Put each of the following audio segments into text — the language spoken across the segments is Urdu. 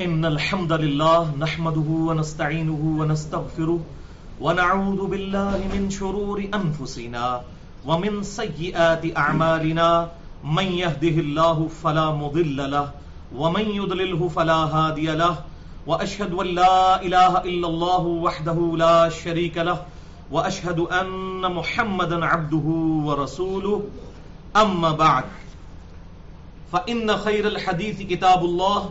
إن الحمد لله نحمده ونستعينه ونستغفره ونعوذ بالله من شرور أنفسنا ومن سيئات أعمالنا من يهده الله فلا مضل له ومن يضلله فلا هادي له وأشهد أن لا إله إلا الله وحده لا شريك له وأشهد أن محمدا عبده ورسوله. أما بعد، فإن خير الحديث كتاب الله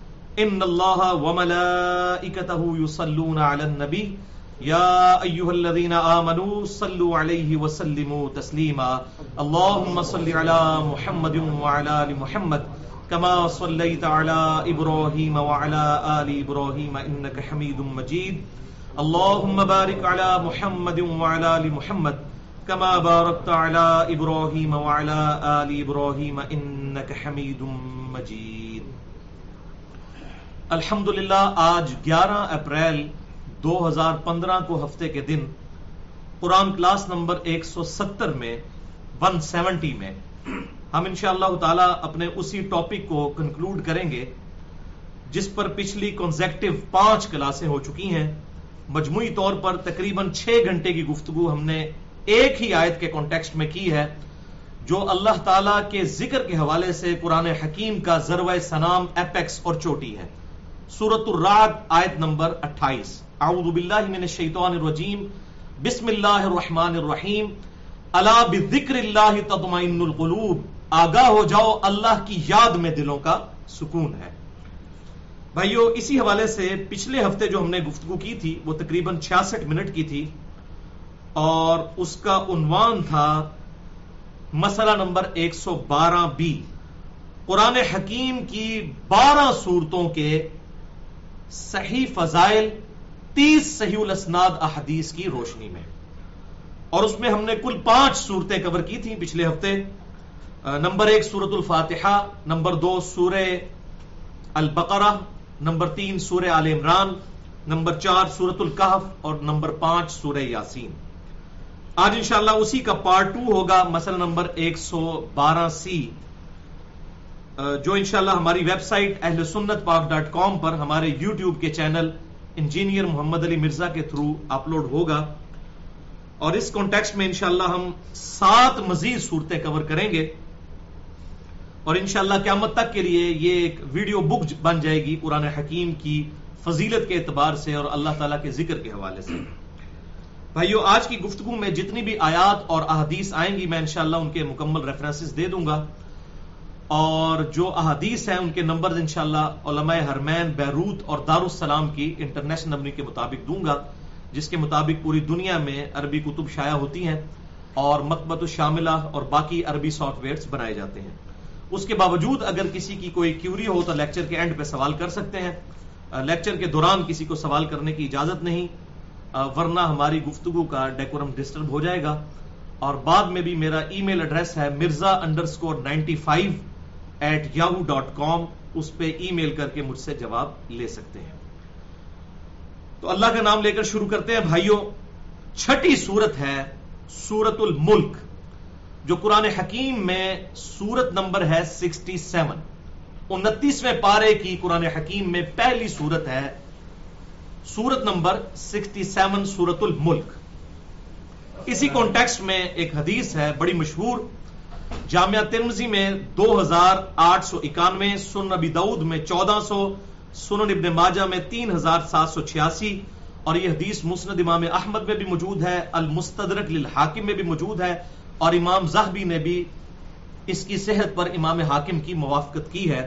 ان الله وملائكته يصلون على النبي. يا ايها الذين امنوا صلوا عليه وسلموا تسليما. اللهم صل على محمد وعلى ال محمد كما صليت على ابراهيم وعلى ال ابراهيم انك حميد مجيد. اللهم بارك على محمد وعلى ال محمد كما باركت على ابراهيم وعلى ال ابراهيم انك حميد مجید الحمدللہ، آج گیارہ اپریل دو ہزار پندرہ کو ہفتے کے دن، قرآن کلاس نمبر ایک سو ستر میں، ون سیونٹی میں، ہم انشاءاللہ اللہ تعالی اپنے اسی ٹاپک کو کنکلوڈ کریں گے، جس پر پچھلی کنزیکٹو پانچ کلاسیں ہو چکی ہیں۔ مجموعی طور پر تقریباً چھ گھنٹے کی گفتگو ہم نے ایک ہی آیت کے کانٹیکسٹ میں کی ہے، جو اللہ تعالی کے ذکر کے حوالے سے قرآن حکیم کا ذروہ سنام ایپیکس اور چوٹی ہے۔ سورت الرعد، آیت نمبر اٹھائیس۔ اعوذ باللہ من الشیطان الرجیم۔ بسم اللہ الرحمن الرحیم۔ الا بذکر اللہ تطمئن القلوب۔ آگاہ ہو جاؤ، اللہ کی یاد میں دلوں کا سکون ہے۔ بھائیو، اسی حوالے سے پچھلے ہفتے جو ہم نے گفتگو کی تھی، وہ تقریباً چھیاسٹھ منٹ کی تھی۔ اور اس کا عنوان تھا مسئلہ نمبر ایک سو بارہ بی۔ قرآن حکیم کی بارہ صورتوں کے صحیح فضائل تیس صحیح الاسناد احادیث کی روشنی میں۔ اور اس میں ہم نے کل پانچ صورتیں کور کی تھیں پچھلے ہفتے۔ نمبر ایک سورت الفاتحہ، نمبر دو سورہ البقرہ، نمبر تین سورہ آل عمران، نمبر چار سورت القحف اور نمبر پانچ سورہ یاسین۔ آج انشاءاللہ اسی کا پارٹ ٹو ہوگا، مسئلہ نمبر ایک سو بارہ سی۔ جو انشاءاللہ ہماری ویب سائٹ اہل سنت پاک ڈاٹ کام پر ہمارے یوٹیوب کے چینل انجینئر محمد علی مرزا کے تھرو اپلوڈ ہوگا۔ اور اس کانٹیکس میں انشاءاللہ ہم سات مزید صورتیں کور کریں گے۔ اور انشاءاللہ قیامت تک کے لیے یہ ایک ویڈیو بک بن جائے گی قرآن حکیم کی فضیلت کے اعتبار سے اور اللہ تعالیٰ کے ذکر کے حوالے سے۔ بھائیو، آج کی گفتگو میں جتنی بھی آیات اور احادیث آئیں گی، میں انشاءاللہ ان کے مکمل ریفرنسز دے دوں گا۔ اور جو احادیث ہیں ان کے نمبر انشاءاللہ علماء حرمین بیروت اور دارالسلام کی انٹرنیشنل نمبر کے مطابق دوں گا، جس کے مطابق پوری دنیا میں عربی کتب شائع ہوتی ہیں اور مکبت الشاملہ اور باقی عربی سافٹ ویئرس بنائے جاتے ہیں۔ اس کے باوجود اگر کسی کی کوئی کیوری ہو تو لیکچر کے اینڈ پہ سوال کر سکتے ہیں۔ لیکچر کے دوران کسی کو سوال کرنے کی اجازت نہیں ورنہ ہماری گفتگو کا ڈیکورم ڈسٹرب ہو جائے گا۔ اور بعد میں بھی میرا ای میل ایڈریس ہے Mirza underscore ninety five eight Yahoo dot com اس پہ ای میل کر کے مجھ سے جواب لے سکتے ہیں۔ تو اللہ کا نام لے کر شروع کرتے ہیں بھائیوں، چھٹی سورت ہے سورت الملک، جو قرآن حکیم میں سورت نمبر ہے سکسٹی سیون۔ انتیسویں پارے کی قرآن حکیم میں پہلی سورت ہے سورت نمبر سکسٹی سیون سورت الملک۔ اسی کانٹیکس میں ایک حدیث ہے، بڑی مشہور جامعہ ترمزی میں دو ہزار آٹھ سو اکانوے سن نبی دعود میں چودہ سو، سنن ابن ماجہ میں تین ہزار سات سو چھیاسی اور یہ حدیث مسند امام احمد میں بھی موجود ہے، المستدرک للحاکم میں بھی موجود ہے اور امام زہبی نے بھی اس کی صحت پر امام حاکم کی موافقت کی ہے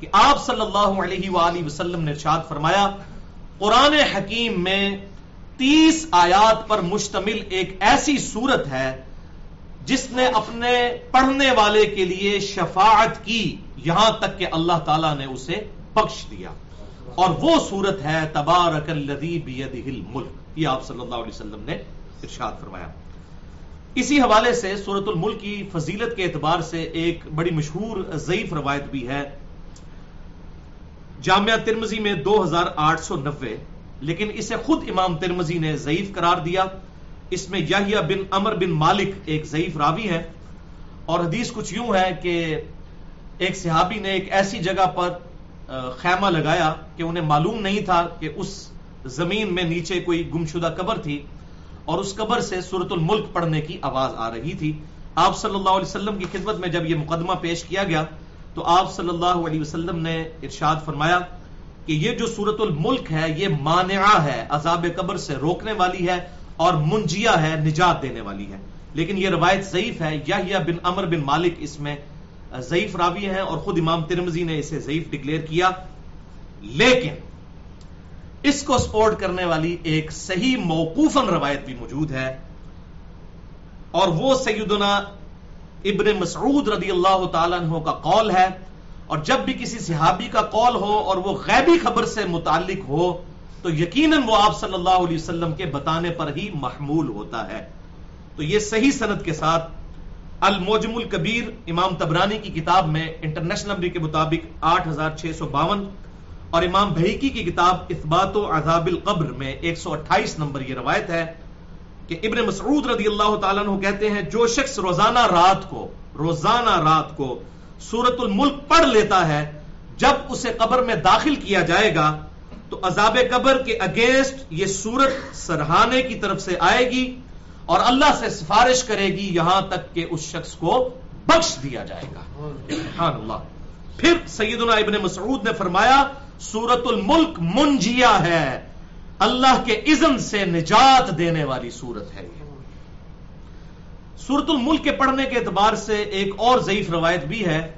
کہ آپ صلی اللہ علیہ وآلہ وسلم نے ارشاد فرمایا، قرآن حکیم میں تیس آیات پر مشتمل ایک ایسی صورت ہے جس نے اپنے پڑھنے والے کے لیے شفاعت کی، یہاں تک کہ اللہ تعالی نے اسے بخش دیا۔ اور وہ صورت ہے، تبارک الذی بیدہ الملک۔ یہ آپ صلی اللہ علیہ وسلم نے ارشاد فرمایا۔ اسی حوالے سے سورت الملک کی فضیلت کے اعتبار سے ایک بڑی مشہور ضعیف روایت بھی ہے۔ جامعہ ترمزی میں دو ہزار آٹھ سو نوے، لیکن اسے خود امام ترمزی نے ضعیف قرار دیا۔ اس میں یاہیا بن امر بن مالک ایک ضعیف راوی ہے۔ اور حدیث کچھ یوں ہے کہ ایک صحابی نے ایک ایسی جگہ پر خیمہ لگایا کہ انہیں معلوم نہیں تھا کہ اس زمین میں نیچے کوئی گمشدہ قبر تھی۔ اور اس قبر سے سورت الملک پڑھنے کی آواز آ رہی تھی۔ آپ صلی اللہ علیہ وسلم کی خدمت میں جب یہ مقدمہ پیش کیا گیا، تو آپ صلی اللہ علیہ وسلم نے ارشاد فرمایا کہ یہ جو سورت الملک ہے، یہ مانعہ ہے، عذاب قبر سے روکنے والی ہے۔ اور منجیا ہے، نجات دینے والی ہے۔ لیکن یہ روایت ضعیف ہے۔ یا بن امر بن مالک اس میں ضعیف راوی ہیں اور خود امام ترمزی نے اسے ضعیف ڈکلیئر کیا۔ لیکن اس کو سپورٹ کرنے والی ایک صحیح موقوفن روایت بھی موجود ہے۔ اور وہ سیدنا ابن مسعود رضی اللہ تعالیٰ عنہ کا قول ہے۔ اور جب بھی کسی صحابی کا قول ہو اور وہ غیبی خبر سے متعلق ہو تو یقیناً وہ آپ صلی اللہ علیہ وسلم کے بتانے پر ہی محمول ہوتا ہے۔ تو یہ صحیح صنعت کے ساتھ الموجم الکبیر امام تبرانی کی کتاب میں انٹرنیشنل نمبر کے مطابق آٹھ ہزار چھ سو باون اور امام بھئیکی کی کتاب اثبات و عذاب القبر میں ایک سو اٹھائیس نمبر یہ روایت ہے کہ ابن مسعود رضی اللہ تعالیٰ عنہ کہتے ہیں، جو شخص روزانہ رات کو، روزانہ رات کو سورت الملک پڑھ لیتا ہے، جب اسے قبر میں داخل کیا جائے گا تو عذاب قبر کے اگینسٹ یہ سورت سرہانے کی طرف سے آئے گی اور اللہ سے سفارش کرے گی یہاں تک کہ اس شخص کو بخش دیا جائے گا۔ اللہ۔ پھر سیدنا ابن مسعود نے فرمایا سورت الملک منجیا ہے۔ اللہ کے اذن سے نجات دینے والی صورت ہے سورت الملک کے پڑھنے کے اعتبار سے ایک اور ضعیف روایت بھی ہے۔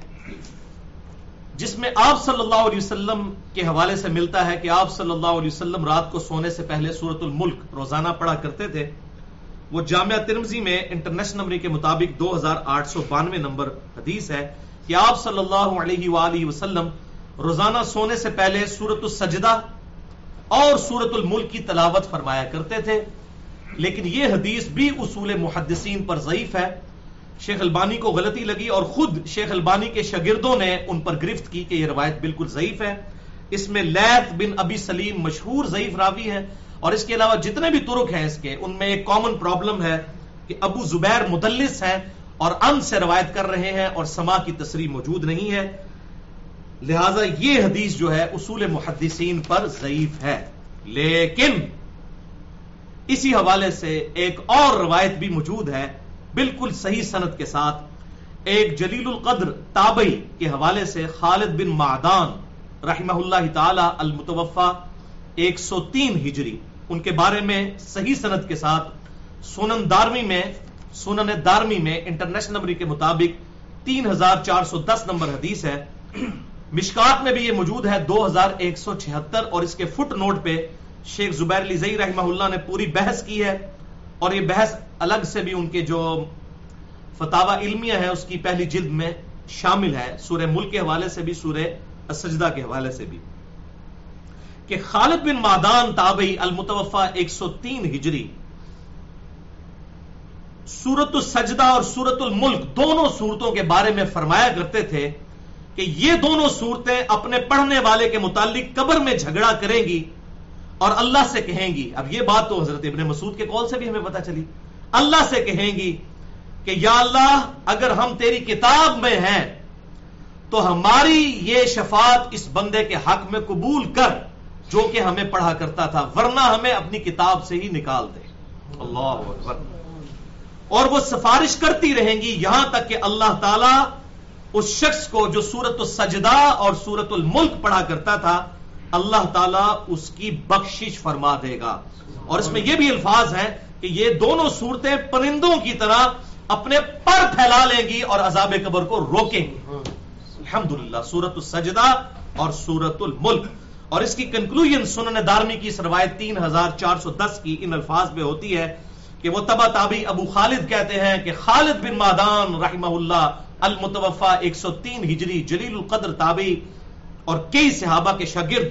جس میں آپ صلی اللہ علیہ وسلم کے حوالے سے ملتا ہے کہ آپ صلی اللہ علیہ وسلم رات کو سونے سے پہلے سورت الملک روزانہ پڑھا کرتے تھے، وہ جامعہ ترمزی میں انٹرنیشنل نمبر کے مطابق دو ہزار آٹھ سو بانوے نمبر حدیث ہے کہ آپ صلی اللہ علیہ وآلہ وسلم روزانہ سونے سے پہلے سورت السجدہ اور سورت الملک کی تلاوت فرمایا کرتے تھے، لیکن یہ حدیث بھی اصول محدثین پر ضعیف ہے۔ شیخ البانی کو غلطی لگی اور خود شیخ البانی کے شاگردوں نے ان پر گرفت کی کہ یہ روایت بالکل ضعیف ہے۔ اس میں لیت بن ابی سلیم مشہور ضعیف راوی ہے اور اس کے علاوہ جتنے بھی ترک ہیں اس کے، ان میں ایک کامن پرابلم ہے کہ ابو زبیر مدلس ہے اور ان سے روایت کر رہے ہیں اور سما کی تصریح موجود نہیں ہے۔ لہذا یہ حدیث جو ہے اصول محدثین پر ضعیف ہے۔ لیکن اسی حوالے سے ایک اور روایت بھی موجود ہے۔ بالکل صحیح صنعت کے ساتھ ایک جلیل القدر تابعی کے حوالے سے خالد بن معدان رحمہ اللہ تعالی المتوفا ایک سو تین ہجری، ان کے بارے میں صحیح صنعت کے ساتھ سونن دارمی میں سونن دارمی میں انٹرنیشنل نمبر کے مطابق تین ہزار چار سو دس نمبر حدیث ہے۔ مشکات میں بھی یہ موجود ہے دو ہزار ایک سو چھہتر اور اس کے فٹ نوٹ پہ شیخ زبیر علی زئی رحمہ اللہ نے پوری بحث کی ہے۔ اور یہ بحث الگ سے بھی ان کے جو فتح علمیہ ہے، اس کی پہلی جلد میں شامل ہے، سورہ ملک کے حوالے سے بھی، سورہ سجدہ کے حوالے سے بھی۔ کہ خالد بن مادان تابعی المتوفا ایک سو تین ہجری سورت السجدہ اور سورت الملک دونوں صورتوں کے بارے میں فرمایا کرتے تھے کہ یہ دونوں صورتیں اپنے پڑھنے والے کے متعلق قبر میں جھگڑا کریں گی اور اللہ سے کہیں گی۔ اب یہ بات تو حضرت ابن مسعود کے قول سے بھی ہمیں پتا چلی۔ اللہ سے کہیں گی کہ یا اللہ، اگر ہم تیری کتاب میں ہیں تو ہماری یہ شفاعت اس بندے کے حق میں قبول کر، جو کہ ہمیں پڑھا کرتا تھا، ورنہ ہمیں اپنی کتاب سے ہی نکال دے۔ اللہ اور وہ سفارش کرتی رہیں گی یہاں تک کہ اللہ تعالی اس شخص کو جو سورت السجدہ اور سورت الملک پڑھا کرتا تھا اللہ تعالیٰ اس کی بخشش فرما دے گا۔ اور اس میں یہ بھی الفاظ ہے کہ یہ دونوں صورتیں پرندوں کی طرح اپنے پر پھیلا لیں گی اور عذاب قبر کو روکیں گی۔ الحمدللہ سورت السجدہ اور سورت الملک۔ اور اس کی کنکلوژن سنن دارمی کی روایت تین ہزار چار سو دس کی ان الفاظ میں ہوتی ہے کہ وہ تبا تابی ابو خالد کہتے ہیں کہ خالد بن مادان رحمہ اللہ المتوفا ایک سو تین ہجری جلیل القدر تابی اور کئی صحابہ کے شاگرد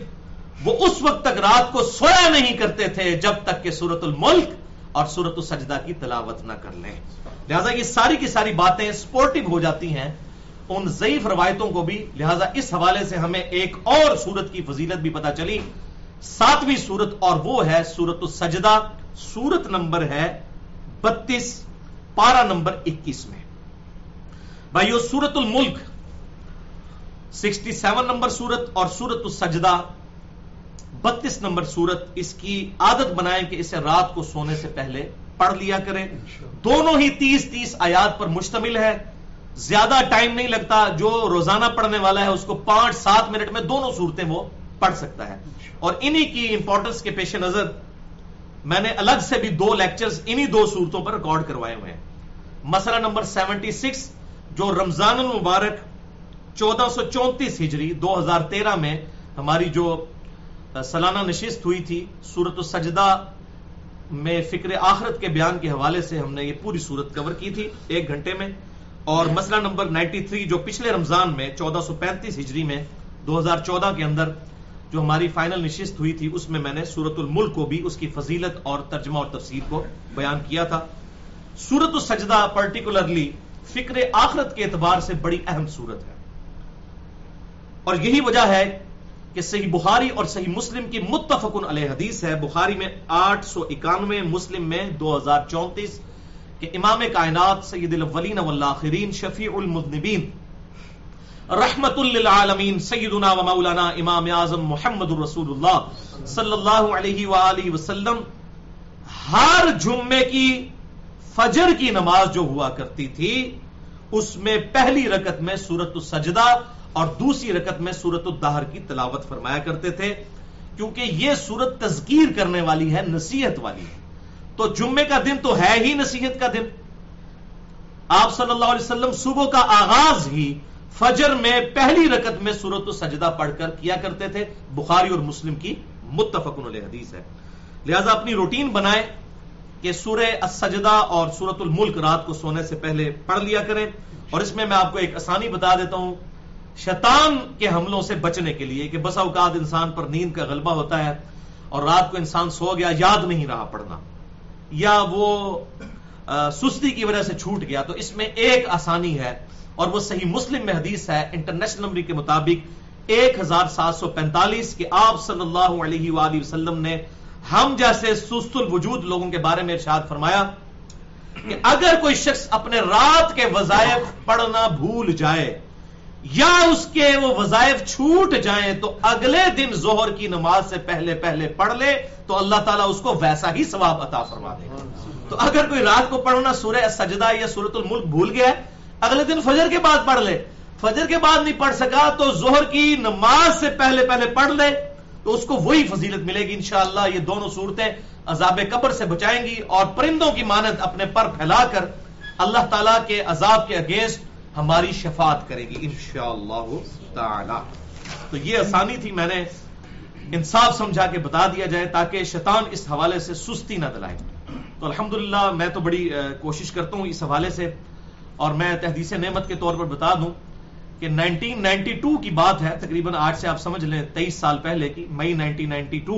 وہ اس وقت تک رات کو سویا نہیں کرتے تھے جب تک کہ سورت الملک اور سورت السجدہ کی تلاوت نہ کر لیں۔ لہذا یہ ساری کی ساری باتیں سپورٹو ہو جاتی ہیں۔ ان ضعیف روایتوں کو بھی، لہذا اس حوالے سے ہمیں ایک اور سورت کی فضیلت بھی پتا چلی۔ ساتویں سورت اور وہ ہے سورت السجدہ۔ سورت نمبر ہے بتیس پارا نمبر اکیس میں۔ بھائیو سورت الملک سکسٹی سیون نمبر سورت اور سورت السجدہ بتیس نمبر سورت اس کی عادت بنائیں کہ اسے رات کو سونے سے پہلے پڑھ لیا کریں۔ دونوں ہی تیس تیس آیات پر مشتمل ہے۔ زیادہ ٹائم نہیں لگتا جو روزانہ پڑھنے والا ہے اس کو پانچ سات منٹ میں دونوں صورتیں وہ پڑھ سکتا ہے۔ اور انہی کی امپورٹنس کے پیش نظر میں نے الگ سے بھی دو لیکچرز انہی دو صورتوں پر ریکارڈ کروائے ہوئے ہیں۔ مسئلہ نمبر سیونٹی سکس جو رمضان المبارک چودہ سو چونتیس ہجری دو ہزار تیرہ میں ہماری جو سالانہ نشست ہوئی تھی، سورت السجدہ میں فکر آخرت کے بیان کے حوالے سے ہم نے یہ پوری صورت کور کی تھی ایک گھنٹے میں۔ اور مسئلہ نمبر نائنٹی تھری جو پچھلے رمضان میں چودہ سو پینتیس ہجری میں دو ہزار چودہ کے اندر جو ہماری فائنل نشست ہوئی تھی، اس میں میں نے سورت الملک کو بھی اس کی فضیلت اور ترجمہ اور تفسیر کو بیان کیا تھا۔ سورت السجدہ پرٹیکولرلی فکر آخرت کے اعتبار سے بڑی اہم صورت ہے۔ اور یہی وجہ ہے کہ صحیح بخاری اور صحیح مسلم کی متفقن علیہ حدیث ہے۔ بخاری میں آٹھ سو اکانوے، مسلم میں دو ہزار چونتیس کہ امام کائنات سید الاولین والآخرین شفیع المذنبین رحمت للعالمین سیدنا و مولانا امام اعظم محمد رسول اللہ صلی اللہ علیہ وآلہ وسلم ہر جمعے کی فجر کی نماز جو ہوا کرتی تھی، اس میں پہلی رکت میں سورت السجدہ اور دوسری رکت میں سورت الدہر کی تلاوت فرمایا کرتے تھے، کیونکہ یہ سورت تذکیر کرنے والی ہے، نصیحت والی ہے۔ تو جمعے کا دن تو ہے ہی نصیحت کا دن۔ آپ صلی اللہ علیہ وسلم صبح کا آغاز ہی فجر میں پہلی رکت میں سورت السجدہ پڑھ کر کیا کرتے تھے۔ بخاری اور مسلم کی متفق علیہ حدیث ہے۔ لہذا اپنی روٹین بنائے کہ سورہ السجدہ اور سورت الملک رات کو سونے سے پہلے پڑھ لیا کریں۔ اور اس میں میں آپ کو ایک آسانی بتا دیتا ہوں شیطان کے حملوں سے بچنے کے لیے کہ بسا اوقات انسان پر نیند کا غلبہ ہوتا ہے اور رات کو انسان سو گیا، یاد نہیں رہا پڑھنا۔ یا وہ سستی کی وجہ سے چھوٹ گیا۔ تو اس میں ایک آسانی ہے اور وہ صحیح مسلم میں حدیث ہے، انٹرنیشنل نمبر کے مطابق ایک ہزار سات سو پینتالیس کہ آپ صلی اللہ علیہ وآلہ وسلم نے ہم جیسے سست الوجود لوگوں کے بارے میں ارشاد فرمایا کہ اگر کوئی شخص اپنے رات کے وظائف پڑھنا بھول جائے یا اس کے وہ وظائف چھوٹ جائیں تو اگلے دن زہر کی نماز سے پہلے پہلے پڑھ لے، تو اللہ تعالیٰ اس کو ویسا ہی ثواب عطا فرما دے تو اگر کوئی رات کو پڑھنا سورہ سجدہ یا سورت الملک بھول گیا اگلے دن فجر کے بعد پڑھ لے۔ فجر کے بعد نہیں پڑھ سکا تو زہر کی نماز سے پہلے پہلے پڑھ لے، تو اس کو وہی فضیلت ملے گی انشاءاللہ۔ یہ دونوں صورتیں عذاب قبر سے بچائیں گی اور پرندوں کی مانت اپنے پر پھیلا کر اللہ تعالیٰ کے عذاب کے اگینسٹ ہماری شفاعت کرے گی، انشاءاللہ تعالی۔ تو یہ آسانی تھی، میں نے انصاف سمجھا کے بتا دیا جائے تاکہ شیطان اس حوالے سے سستی نہ دلائے۔ تو الحمدللہ، میں تو بڑی کوشش کرتا ہوں اس حوالے سے۔ اور میں تحدیث نعمت کے طور پر بتا دوں کہ نائنٹین نائنٹی ٹو کی بات ہے، تقریباً آج سے آپ سمجھ لیں، تیئیس سال پہلے کی، مئی نائنٹین نائنٹی ٹو۔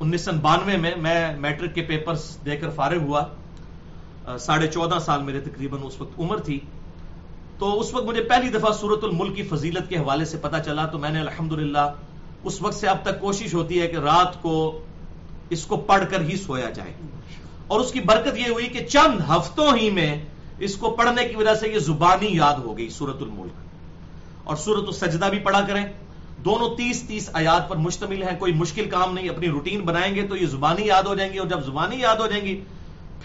انیس سو بانوے میں میں میٹرک کے پیپرز دے کر فارغ ہوا۔ ساڑھے چودہ سال میرے تقریباً اس وقت عمر تھی۔ تو اس وقت مجھے پہلی دفعہ سورت الملک کی فضیلت کے حوالے سے پتا چلا، تو میں نے الحمدللہ اس وقت سے اب تک کوشش ہوتی ہے کہ رات کو اس کو پڑھ کر ہی سویا جائے۔ اور اس کی برکت یہ ہوئی کہ چند ہفتوں ہی میں اس کو پڑھنے کی وجہ سے یہ زبانی یاد ہو گئی سورت الملک۔ اور سورت السجدہ بھی پڑھا کریں۔ دونوں تیس تیس آیات پر مشتمل ہیں، کوئی مشکل کام نہیں، اپنی روٹین بنائیں گے تو یہ زبانی یاد ہو جائیں گی۔ اور جب زبانی یاد ہو جائیں گی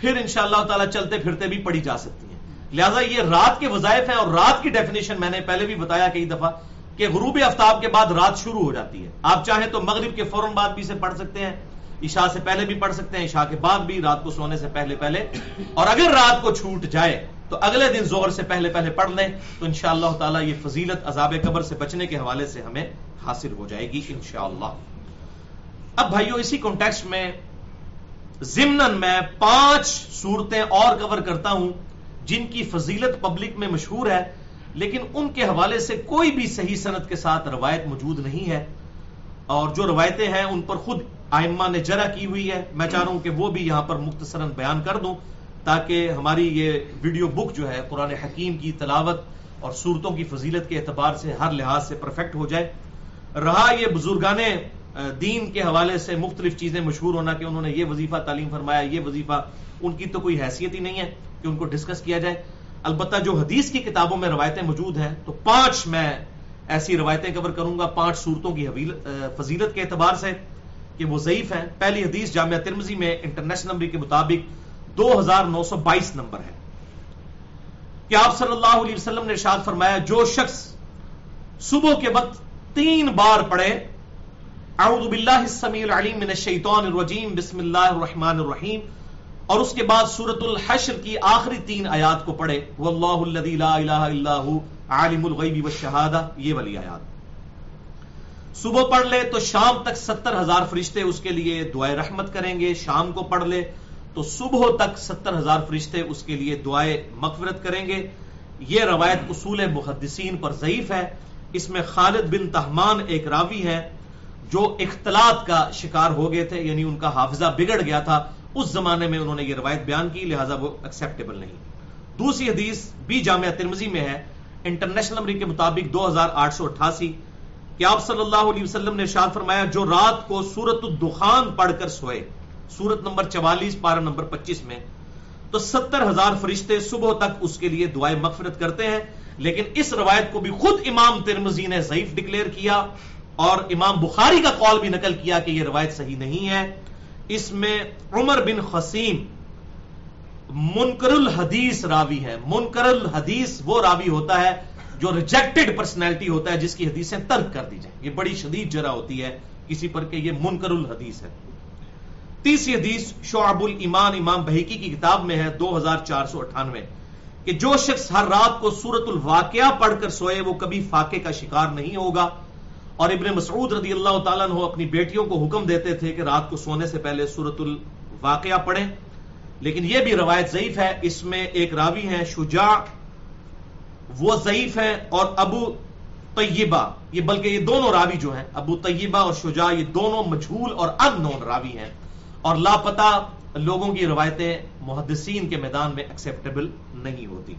پھر ان شاء اللہ تعالیٰ چلتے پھرتے بھی پڑھی جا سکتی ہیں۔ لہٰذا یہ رات کے وظائف ہیں اور رات کی ڈیفینیشن میں نے پہلے بھی بتایا کئی دفعہ کہ غروب آفتاب کے بعد رات شروع ہو جاتی ہے۔ آپ چاہیں تو مغرب کے فوراً بعد بھی سے پڑھ سکتے ہیں، عشاء سے پہلے بھی پڑھ سکتے ہیں، عشاء کے بعد بھی، رات کو سونے سے پہلے پہلے۔ اور اگر رات کو چھوٹ جائے تو اگلے دن زور سے پہلے پہلے پڑھ لیں تو ان شاء اللہ تعالیٰ یہ فضیلت عذاب قبر سے بچنے کے حوالے سے ہمیں حاصل ہو جائے گی انشاءاللہ۔ اب بھائیو، اسی کانٹیکس میں ضمن میں پانچ صورتیں اور کور کرتا ہوں جن کی فضیلت پبلک میں مشہور ہے، لیکن ان کے حوالے سے کوئی بھی صحیح صنعت کے ساتھ روایت موجود نہیں ہے۔ اور جو روایتیں ہیں، ان پر خود آئمہ نے جرا کی ہوئی ہے۔ میں چاہ رہا ہوں کہ وہ بھی یہاں پر مختصراً بیان کر دوں تاکہ ہماری یہ ویڈیو بک جو ہے، قرآن حکیم کی تلاوت اور صورتوں کی فضیلت کے اعتبار سے ہر لحاظ سے پرفیکٹ ہو جائے۔ رہا یہ بزرگان دین کے حوالے سے مختلف چیزیں مشہور ہونا کہ انہوں نے یہ وظیفہ تعلیم فرمایا، یہ وظیفہ، ان کی تو کوئی حیثیت ہی نہیں ہے کہ ان کو ڈسکس کیا جائے۔ البتہ جو حدیث کی کتابوں میں روایتیں موجود ہیں، تو پانچ میں ایسی روایتیں کور کروں گا، پانچ صورتوں کی فضیلت کے اعتبار سے کہ وہ ضعیف ہیں۔ پہلی حدیث جامعہ ترمزی میں انٹرنیشنل نمبر کے مطابق دو ہزار نو سو بائیس نمبر ہے۔ کہ آپ صلی اللہ علیہ وسلم نے ارشاد فرمایا، جو شخص صبح کے وقت تین بار پڑھے اعوذ باللہ السمیع العلیم من الشیطان الرجیم، بسم اللہ الرحمن الرحیم۔ اور اس کے بعد سورت الحشر کی آخری تین آیات کو پڑھے واللہ الذی لا الہ الا ہو، عالم الغیب والشہادہ، یہ والی آیات۔ صبح پڑھ لے تو شام تک ستر ہزار فرشتے اس کے لیے دعائیں رحمت کریں گے، شام کو پڑھ لے تو صبح تک ستر ہزار فرشتے اس کے لیے دعائیں مغفرت کریں گے۔ یہ روایت اصول محدثین پر ضعیف ہے۔ اس میں خالد بن تحمان ایک راوی ہے۔ جو اختلاط کا شکار ہو گئے تھے یعنی ان کا حافظہ بگڑ گیا تھا، اس زمانے میں انہوں نے یہ روایت بیان کی، لہذا وہ ایکسپٹیبل نہیں۔ دوسری حدیث بھی جامعہ ترمزی میں ہے، انٹرنیشنل نمبر کے مطابق دو ہزار آٹھ سو اٹھاسی۔ کہ آپ صلی اللہ علیہ وسلم نے شاد فرمایا، جو رات کو سورت الدخان پڑھ کر سوئے سورت نمبر چوالیس، پارہ نمبر پچیس میں، تو ستر ہزار فرشتے صبح تک اس کے لیے دعائیں مغفرت کرتے ہیں۔ لیکن اس روایت کو بھی خود امام ترمزی نے ضعیف ڈکلیئر کیا۔ اور امام بخاری کا قول بھی نقل کیا کہ یہ روایت صحیح نہیں ہے۔ اس میں عمر بن خسیم منکر الحدیث راوی ہے۔ منکر الحدیث وہ راوی ہوتا ہے جو ریجیکٹڈ پرسنالٹی ہوتا ہے جس کی حدیثیں ترک کر دی جائیں۔ یہ بڑی شدید جرا ہوتی ہے کسی پر کہ یہ منکر الحدیث ہے۔ تیسری حدیث شعب الایمان امام بحیکی کی کتاب میں ہے دو ہزار چار سو اٹھانوے کہ جو شخص ہر رات کو سورت الواقعہ پڑھ کر سوئے وہ کبھی فاقے کا شکار نہیں ہوگا۔ اور ابن مسعود رضی اللہ تعالیٰ نے اپنی بیٹیوں کو حکم دیتے تھے کہ رات کو سونے سے پہلے سورت الواقعہ پڑھیں۔ لیکن یہ بھی روایت ضعیف ہے، اس میں ایک راوی ہے شجاع، وہ ضعیف ہے اور ابو طیبہ۔ یہ بلکہ یہ دونوں راوی جو ہیں، ابو طیبہ اور شجاع، یہ دونوں مجھول اور ان نون راوی ہیں۔ اور لاپتہ لوگوں کی روایتیں محدثین کے میدان میں ایکسپٹیبل نہیں ہوتی۔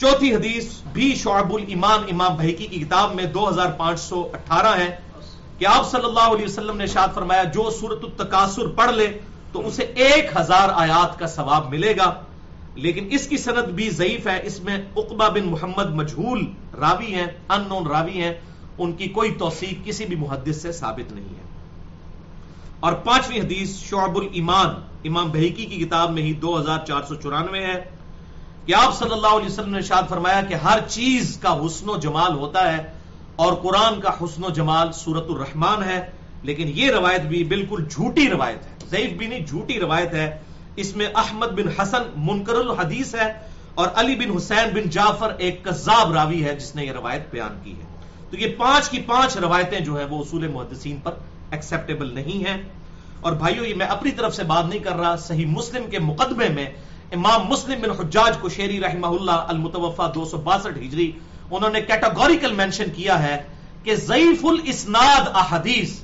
چوتھی حدیث بھی شعب الایمان امام بحیکی کی کتاب میں دو ہزار پانچ سو اٹھارہ ہے کہ آپ صلی اللہ علیہ وسلم نے شاد فرمایا، جو سورت التکاثر پڑھ لے تو اسے ایک ہزار آیات کا ثواب ملے گا۔ لیکن اس کی سند بھی ضعیف ہے، اس میں اقبا بن محمد مجھول راوی ہیں ان نون راوی ہیں۔ ان کی کوئی توثیق کسی بھی محدث سے ثابت نہیں ہے۔ اور پانچویں حدیث شعب الایمان امام بحیکی کی کتاب میں ہی دو ہزار چار سو چورانوے ہے۔ کہ آپ صلی اللہ علیہ وسلم نے شاد فرمایا کہ ہر چیز کا حسن و جمال ہوتا ہے اور قرآن کا حسن و جمال سورت الرحمان ہے، لیکن یہ روایت بھی بالکل جھوٹی روایت ہے، ضعیف بھی نہیں، جھوٹی روایت ہے۔ اس میں احمد بن حسن منکر الحدیث ہے اور علی بن حسین بن جعفر ایک کذاب راوی ہے جس نے یہ روایت بیان کی ہے۔ تو یہ پانچ کی پانچ روایتیں جو ہیں وہ اصول محدثین پر ایکسپٹیبل نہیں ہیں۔ اور بھائیو، یہ میں اپنی طرف سے بات نہیں کر رہا، صحیح مسلم کے مقدمے میں امام مسلم بن حجاج کو شیری رحمہ اللہ المتوفا دو سو باسٹھ ہجری، انہوں نے کیٹاگوریکل مینشن کیا ہے کہ ضعیف الاسناد احادیث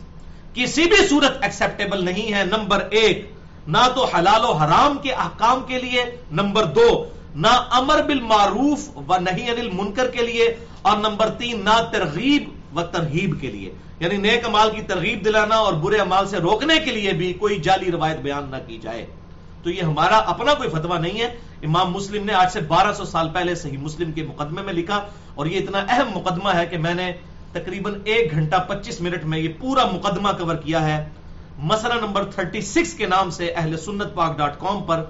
کسی بھی صورت ایکسپٹیبل نہیں ہے، نمبر ایک، نہ تو حلال و حرام کے احکام کے لیے، نمبر دو، نہ امر بالمعروف و نہیں انل منکر کے لیے، اور نمبر تین، نہ ترغیب و ترغیب کے لیے۔ یعنی نیک امال کی ترغیب دلانا اور برے امال سے روکنے کے لیے بھی کوئی جعلی روایت بیان نہ کی جائے۔ تو یہ ہمارا اپنا کوئی فتوا نہیں ہے۔ امام مسلم نے آج سے بارہ سو سال پہلے صحیح مسلم کے مقدمے میں لکھا اور یہ اتنا اہم مقدمہ ہے کہ میں نے تقریباً ایک گھنٹہ پچیس منٹ میں یہ پورا مقدمہ کور کیا ہے۔ مسئلہ نمبر تھرٹی سکس کے نام سے اہل سنت پاک ڈاٹ کام پر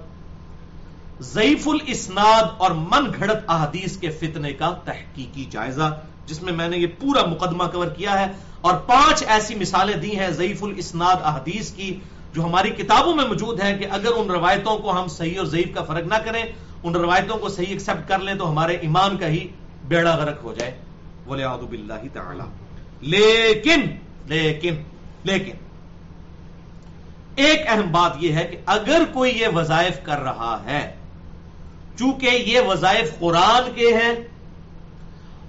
ضعیف الاسناد اور من گھڑت احادیث کے فتنے کا تحقیقی جائزہ، جس میں میں نے یہ پورا مقدمہ کور کیا ہے۔ اور پانچ ایسی مثالیں دی ہیں ضعیف الاسناد احادیث کی۔ جو ہماری کتابوں میں موجود ہے کہ اگر ان روایتوں کو ہم صحیح اور ضعیف کا فرق نہ کریں، ان روایتوں کو صحیح ایکسپٹ کر لیں تو ہمارے ایمان کا ہی بیڑا غرق ہو جائے۔ بولے آدب اللہ تعالی۔ لیکن لیکن لیکن، ایک اہم بات یہ ہے کہ اگر کوئی یہ وظائف کر رہا ہے، چونکہ یہ وظائف قرآن کے ہیں،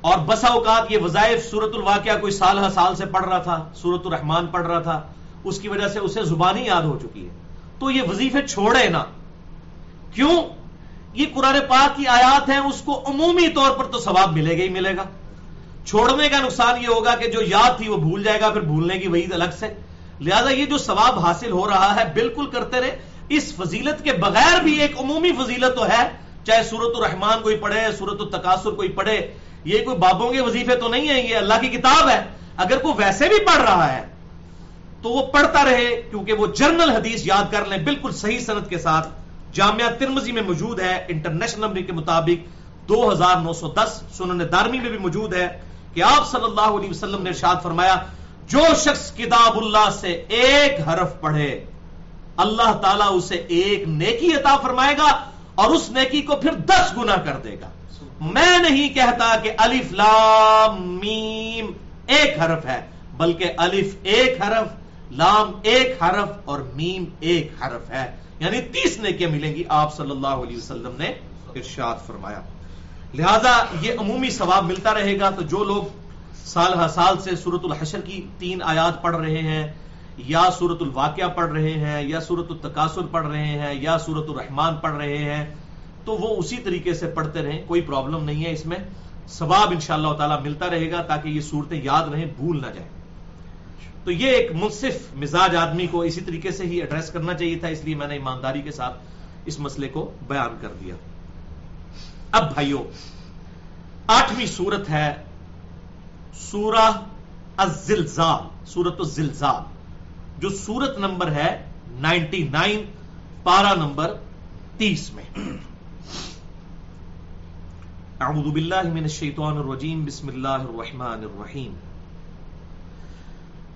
اور بسا اوقات یہ وظائف سورت الواقعہ کوئی سال ہر سال سے پڑھ رہا تھا سورت الرحمان پڑھ رہا تھا اس کی وجہ سے اسے زبانی یاد ہو چکی ہے۔ تو یہ وظیفے چھوڑے نا کیوں؟ یہ قرآن پاک کی آیات ہیں، اس کو عمومی طور پر تو ثواب ملے گا ہی ملے گا۔ چھوڑنے کا نقصان یہ ہوگا کہ جو یاد تھی وہ بھول جائے گا، پھر بھولنے کی وعید الگ سے۔ لہذا یہ جو ثواب حاصل ہو رہا ہے، بالکل کرتے رہے۔ اس فضیلت کے بغیر بھی ایک عمومی فضیلت تو ہے۔ چاہے سورت الرحمان کوئی پڑھے سورت التقاصر کوئی پڑھے، یہ کوئی بابوں کے وظیفے تو نہیں ہیں، یہ اللہ کی کتاب ہے۔ اگر کوئی ویسے بھی پڑھ رہا ہے تو وہ پڑھتا رہے کیونکہ وہ جرنل حدیث یاد کر لیں، بالکل صحیح صنعت کے ساتھ۔ جامعہ ترمزی میں موجود ہے، انٹرنیشنل نمبر کے مطابق دو ہزار نو سو دس سنن دارمی میں بھی موجود ہے کہ آپ صلی اللہ علیہ وسلم نے ارشاد فرمایا، جو شخص کتاب اللہ سے ایک حرف پڑھے، اللہ تعالیٰ اسے ایک نیکی عطا فرمائے گا اور اس نیکی کو پھر دس گنا کر دے گا۔ میں نہیں کہتا کہ الف لام میم ایک حرف ہے، بلکہ الف ایک حرف لام ایک حرف اور میم ایک حرف ہے۔ یعنی تیس نیکیاں ملیں گی۔ آپ صلی اللہ علیہ وسلم نے ارشاد فرمایا۔ لہذا یہ عمومی ثواب ملتا رہے گا۔ تو جو لوگ سال ہر سال سے سورت الحشر کی تین آیات پڑھ رہے ہیں، یا سورت الواقعہ پڑھ رہے ہیں، یا سورت التقاصر پڑھ رہے ہیں، یا سورت الرحمان پڑھ رہے ہیں، تو وہ اسی طریقے سے پڑھتے رہیں۔ کوئی پرابلم نہیں ہے اس میں۔ ثواب ان شاء اللہ تعالیٰ ملتا رہے گا تاکہ یہ صورتیں یاد رہیں، بھول نہ جائیں۔ تو یہ ایک منصف مزاج آدمی کو اسی طریقے سے ہی ایڈریس کرنا چاہیے تھا، اس لیے میں نے ایمانداری کے ساتھ اس مسئلے کو بیان کر دیا۔ اب بھائیوں آٹھویں سورت ہے سورہ الزلزال، سورت الزلزال، جو سورت نمبر ہے نائنٹی نائن پارا نمبر تیس میں۔ اعوذ باللہ من الشیطان الرجیم، بسم اللہ الرحمن الرحیم۔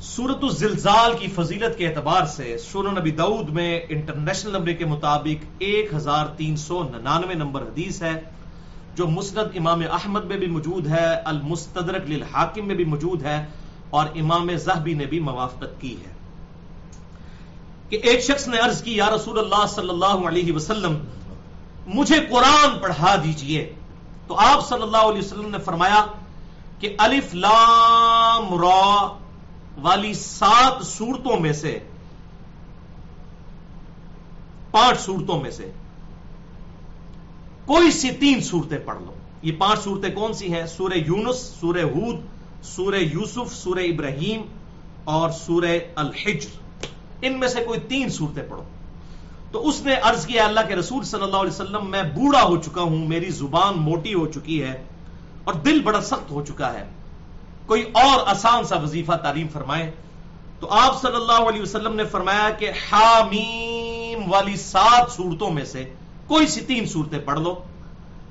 سورت الزلزال کی فضیلت کے اعتبار سے سورہ نبی دعود میں انٹرنیشنل نمبر کے مطابق ایک ہزار تین سو ننانوے نمبر حدیث ہے، جو مسند امام احمد میں بھی موجود ہے، المستدرک للحاکم میں بھی موجود ہے اور امام زہبی نے بھی موافقت کی ہے۔ کہ ایک شخص نے عرض کی، یا رسول اللہ صلی اللہ علیہ وسلم، مجھے قرآن پڑھا دیجیے۔ تو آپ صلی اللہ علیہ وسلم نے فرمایا کہ الف لام را والی سات صورتوں میں سے، پانچ صورتوں میں سے، کوئی سی تین صورتیں پڑھ لو۔ یہ پانچ صورتیں کون سی ہیں؟ سورہ یونس، سورہ ہود، سورہ یوسف، سورہ ابراہیم اور سورہ الحجر۔ ان میں سے کوئی تین صورتیں پڑھو۔ تو اس نے عرض کیا، اللہ کے رسول صلی اللہ علیہ وسلم، میں بوڑھا ہو چکا ہوں، میری زبان موٹی ہو چکی ہے اور دل بڑا سخت ہو چکا ہے۔ کوئی اور آسان سا وظیفہ تعلیم فرمائے تو آپ صلی اللہ علیہ وسلم نے فرمایا کہ حامیم والی سات صورتوں میں سے کوئی سی تین صورتیں پڑھ لو۔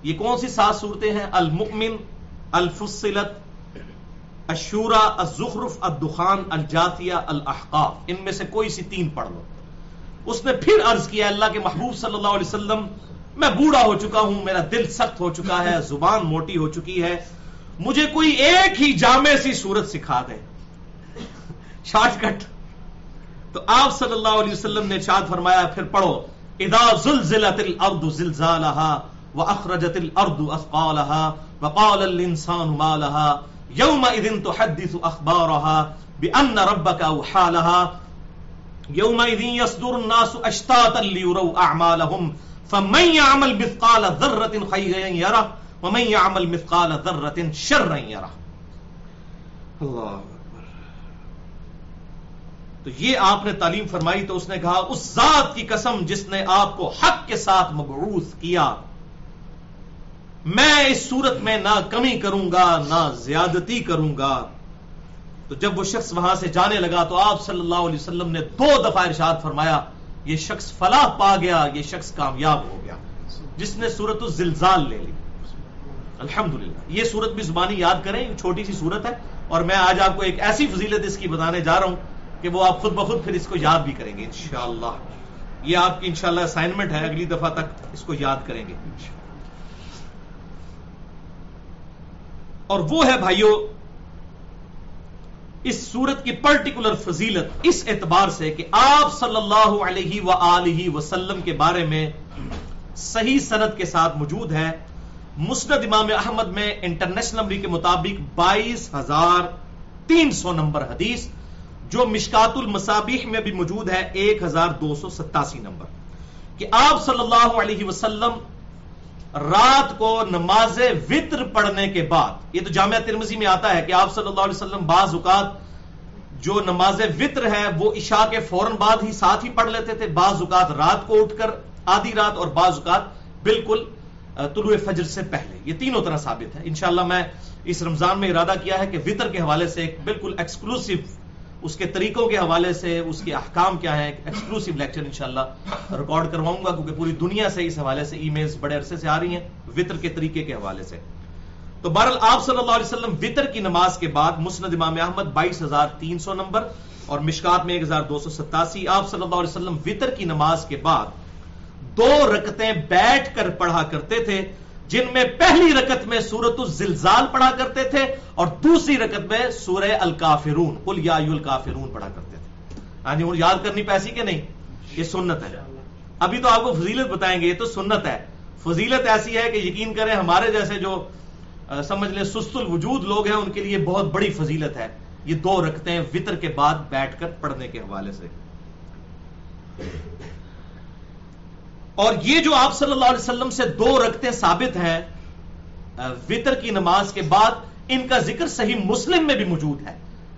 یہ کون سی سات صورتیں ہیں؟ المؤمن، الفصلت اشورا الزخرف، الدخان الجاتیہ الاحقاف۔ ان میں سے کوئی سی تین پڑھ لو۔ اس نے پھر عرض کیا اللہ کے محبوب صلی اللہ علیہ وسلم، میں بوڑھا ہو چکا ہوں، میرا دل سخت ہو چکا ہے، زبان موٹی ہو چکی ہے مجھے کوئی ایک ہی جامع سی صورت سکھا دے۔ Short cut. تو آپ صلی اللہ علیہ وسلم نے چاد فرمایا، پھر پڑھو ادا زلزلت الارض زلزالها واخرجت الارض اثقالها وقال الانسان ما لها، يومئذ تحدث اخبارها بان ربك اوحى لها، يومئذ يصدر الناس اشتاتا ليروا اعمالهم فمن يعمل مثقال ذره خيرا يره ومن يعمل مثقال ذرة شرا يره۔ اللہ تو یہ آپ نے تعلیم فرمائی تو اس نے کہا اس ذات کی قسم جس نے آپ کو حق کے ساتھ مبعوث کیا میں اس صورت میں نہ کمی کروں گا نہ زیادتی کروں گا۔ تو جب وہ شخص وہاں سے جانے لگا تو آپ صلی اللہ علیہ وسلم نے دو دفعہ ارشاد فرمایا یہ شخص فلاح پا گیا یہ شخص کامیاب ہو گیا۔ جس نے صورت الزلزال لے لی۔ الحمدللہ۔ یہ صورت بھی زبانی یاد کریں چھوٹی سی صورت ہے اور میں آج آپ کو ایک ایسی فضیلت اس کی بتانے جا رہا ہوں کہ وہ آپ خود بخود پھر اس کو یاد بھی کریں گے، انشاءاللہ۔ یہ آپ کی انشاءاللہ اسائنمنٹ ہے، اگلی دفعہ تک اس کو یاد کریں گے۔ اور وہ ہے بھائیوں اس صورت کی پرٹیکولر فضیلت اس اعتبار سے کہ آپ صلی اللہ علیہ وسلم کے بارے میں صحیح صنعت کے ساتھ موجود ہے۔ مسند امام احمد میں انٹرنیشنل نمبر کے مطابق بائیس ہزار تین سو نمبر حدیث، جو مشکات المسابیح میں بھی موجود ہے، ایک ہزار دو سو ستاسی نمبر۔ کہ آپ صلی اللہ علیہ وسلم رات کو نماز وطر پڑھنے کے بعد، یہ تو جامعہ ترمزی میں آتا ہے کہ آپ صلی اللہ علیہ وسلم بعض اوقات جو نماز وطر ہے، وہ عشاء کے فوراً بعد ہی ساتھ ہی پڑھ لیتے تھے، بعض اوقات رات کو اٹھ کر آدھی رات اور بعض اوقات بالکل طلوع فجر سے پہلے، یہ تینوں طرح ثابت ہے انشاءاللہ میں اس رمضان میں ارادہ کیا ہے کہ وطر کے حوالے سے ایک بالکل ایکسکلوسو اس کے طریقوں کے حوالے سے اس کے احکام کیا ہیں ایکسکلوسیو لیکچر انشاءاللہ ریکارڈ کرواؤں گا، کیونکہ پوری دنیا سے اس حوالے سے ای میلز بڑے عرصے سے آ رہی ہیں وطر کے طریقے کے حوالے سے۔ تو بہرحال آپ صلی اللہ علیہ وسلم وطر کی نماز کے بعد مسند امام احمد بائیس ہزار تین سو نمبر اور مشکات میں ایک ہزار دو سو ستاسی، آپ صلی اللہ علیہ وسلم وطر کی نماز کے بعد دو رکتیں بیٹھ کر پڑھا کرتے تھے، جن میں پہلی رکت میں سورت الزلزال پڑھا کرتے تھے اور دوسری رکت میں سورہ الکافرون، قل یا الکافرون پڑھا کرتے تھے۔ ہاں جی یاد کرنی پیسی کہ نہیں؟ یہ سنت ہے۔ ابھی تو آپ کو فضیلت بتائیں گے، یہ تو سنت ہے۔ فضیلت ایسی ہے کہ یقین کریں ہمارے جیسے جو سمجھ لیں سست الوجود لوگ ہیں، ان کے لیے بہت بڑی فضیلت ہے۔ یہ دو رکھتے وطر کے بعد بیٹھ کر پڑھنے کے حوالے سے۔ اور یہ جو آپ صلی اللہ علیہ وسلم سے دو رکھتے ثابت ہیں وطر کی نماز کے بعد ان کا ذکر صحیح مسلم میں بھی موجود ہے۔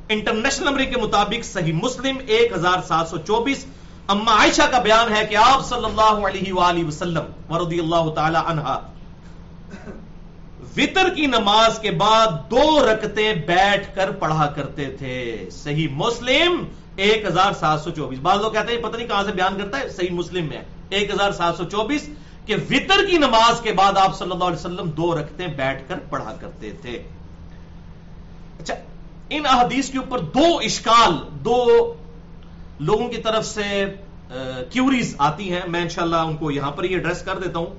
انٹرنیشنل نمبر کے مطابق صحیح مسلم ایک ہزار سات سو چوبیس۔ اما عائشہ کا بیان ہے کہ آپ صلی اللہ علیہ وآلہ وسلم ورضی اللہ تعالی عنہ وطر کی نماز کے بعد دو رکتے بیٹھ کر پڑھا کرتے تھے۔ صحیح مسلم ایک ہزار سات سو چوبیس۔ بعض لوگ کہتے ہیں پتہ نہیں کہاں سے بیان کرتا ہے، صحیح مسلم میں ایک ہزار سات سو چوبیس کہ وطر کی نماز کے بعد آپ صلی اللہ علیہ وسلم دو رکھتے بیٹھ کر پڑھا کرتے تھے۔ اچھا ان احادیث کے اوپر دو اشکال، دو لوگوں کی طرف سے کیوریز آتی ہیں۔ میں انشاءاللہ ان کو یہاں پر یہ ایڈریس کر دیتا ہوں۔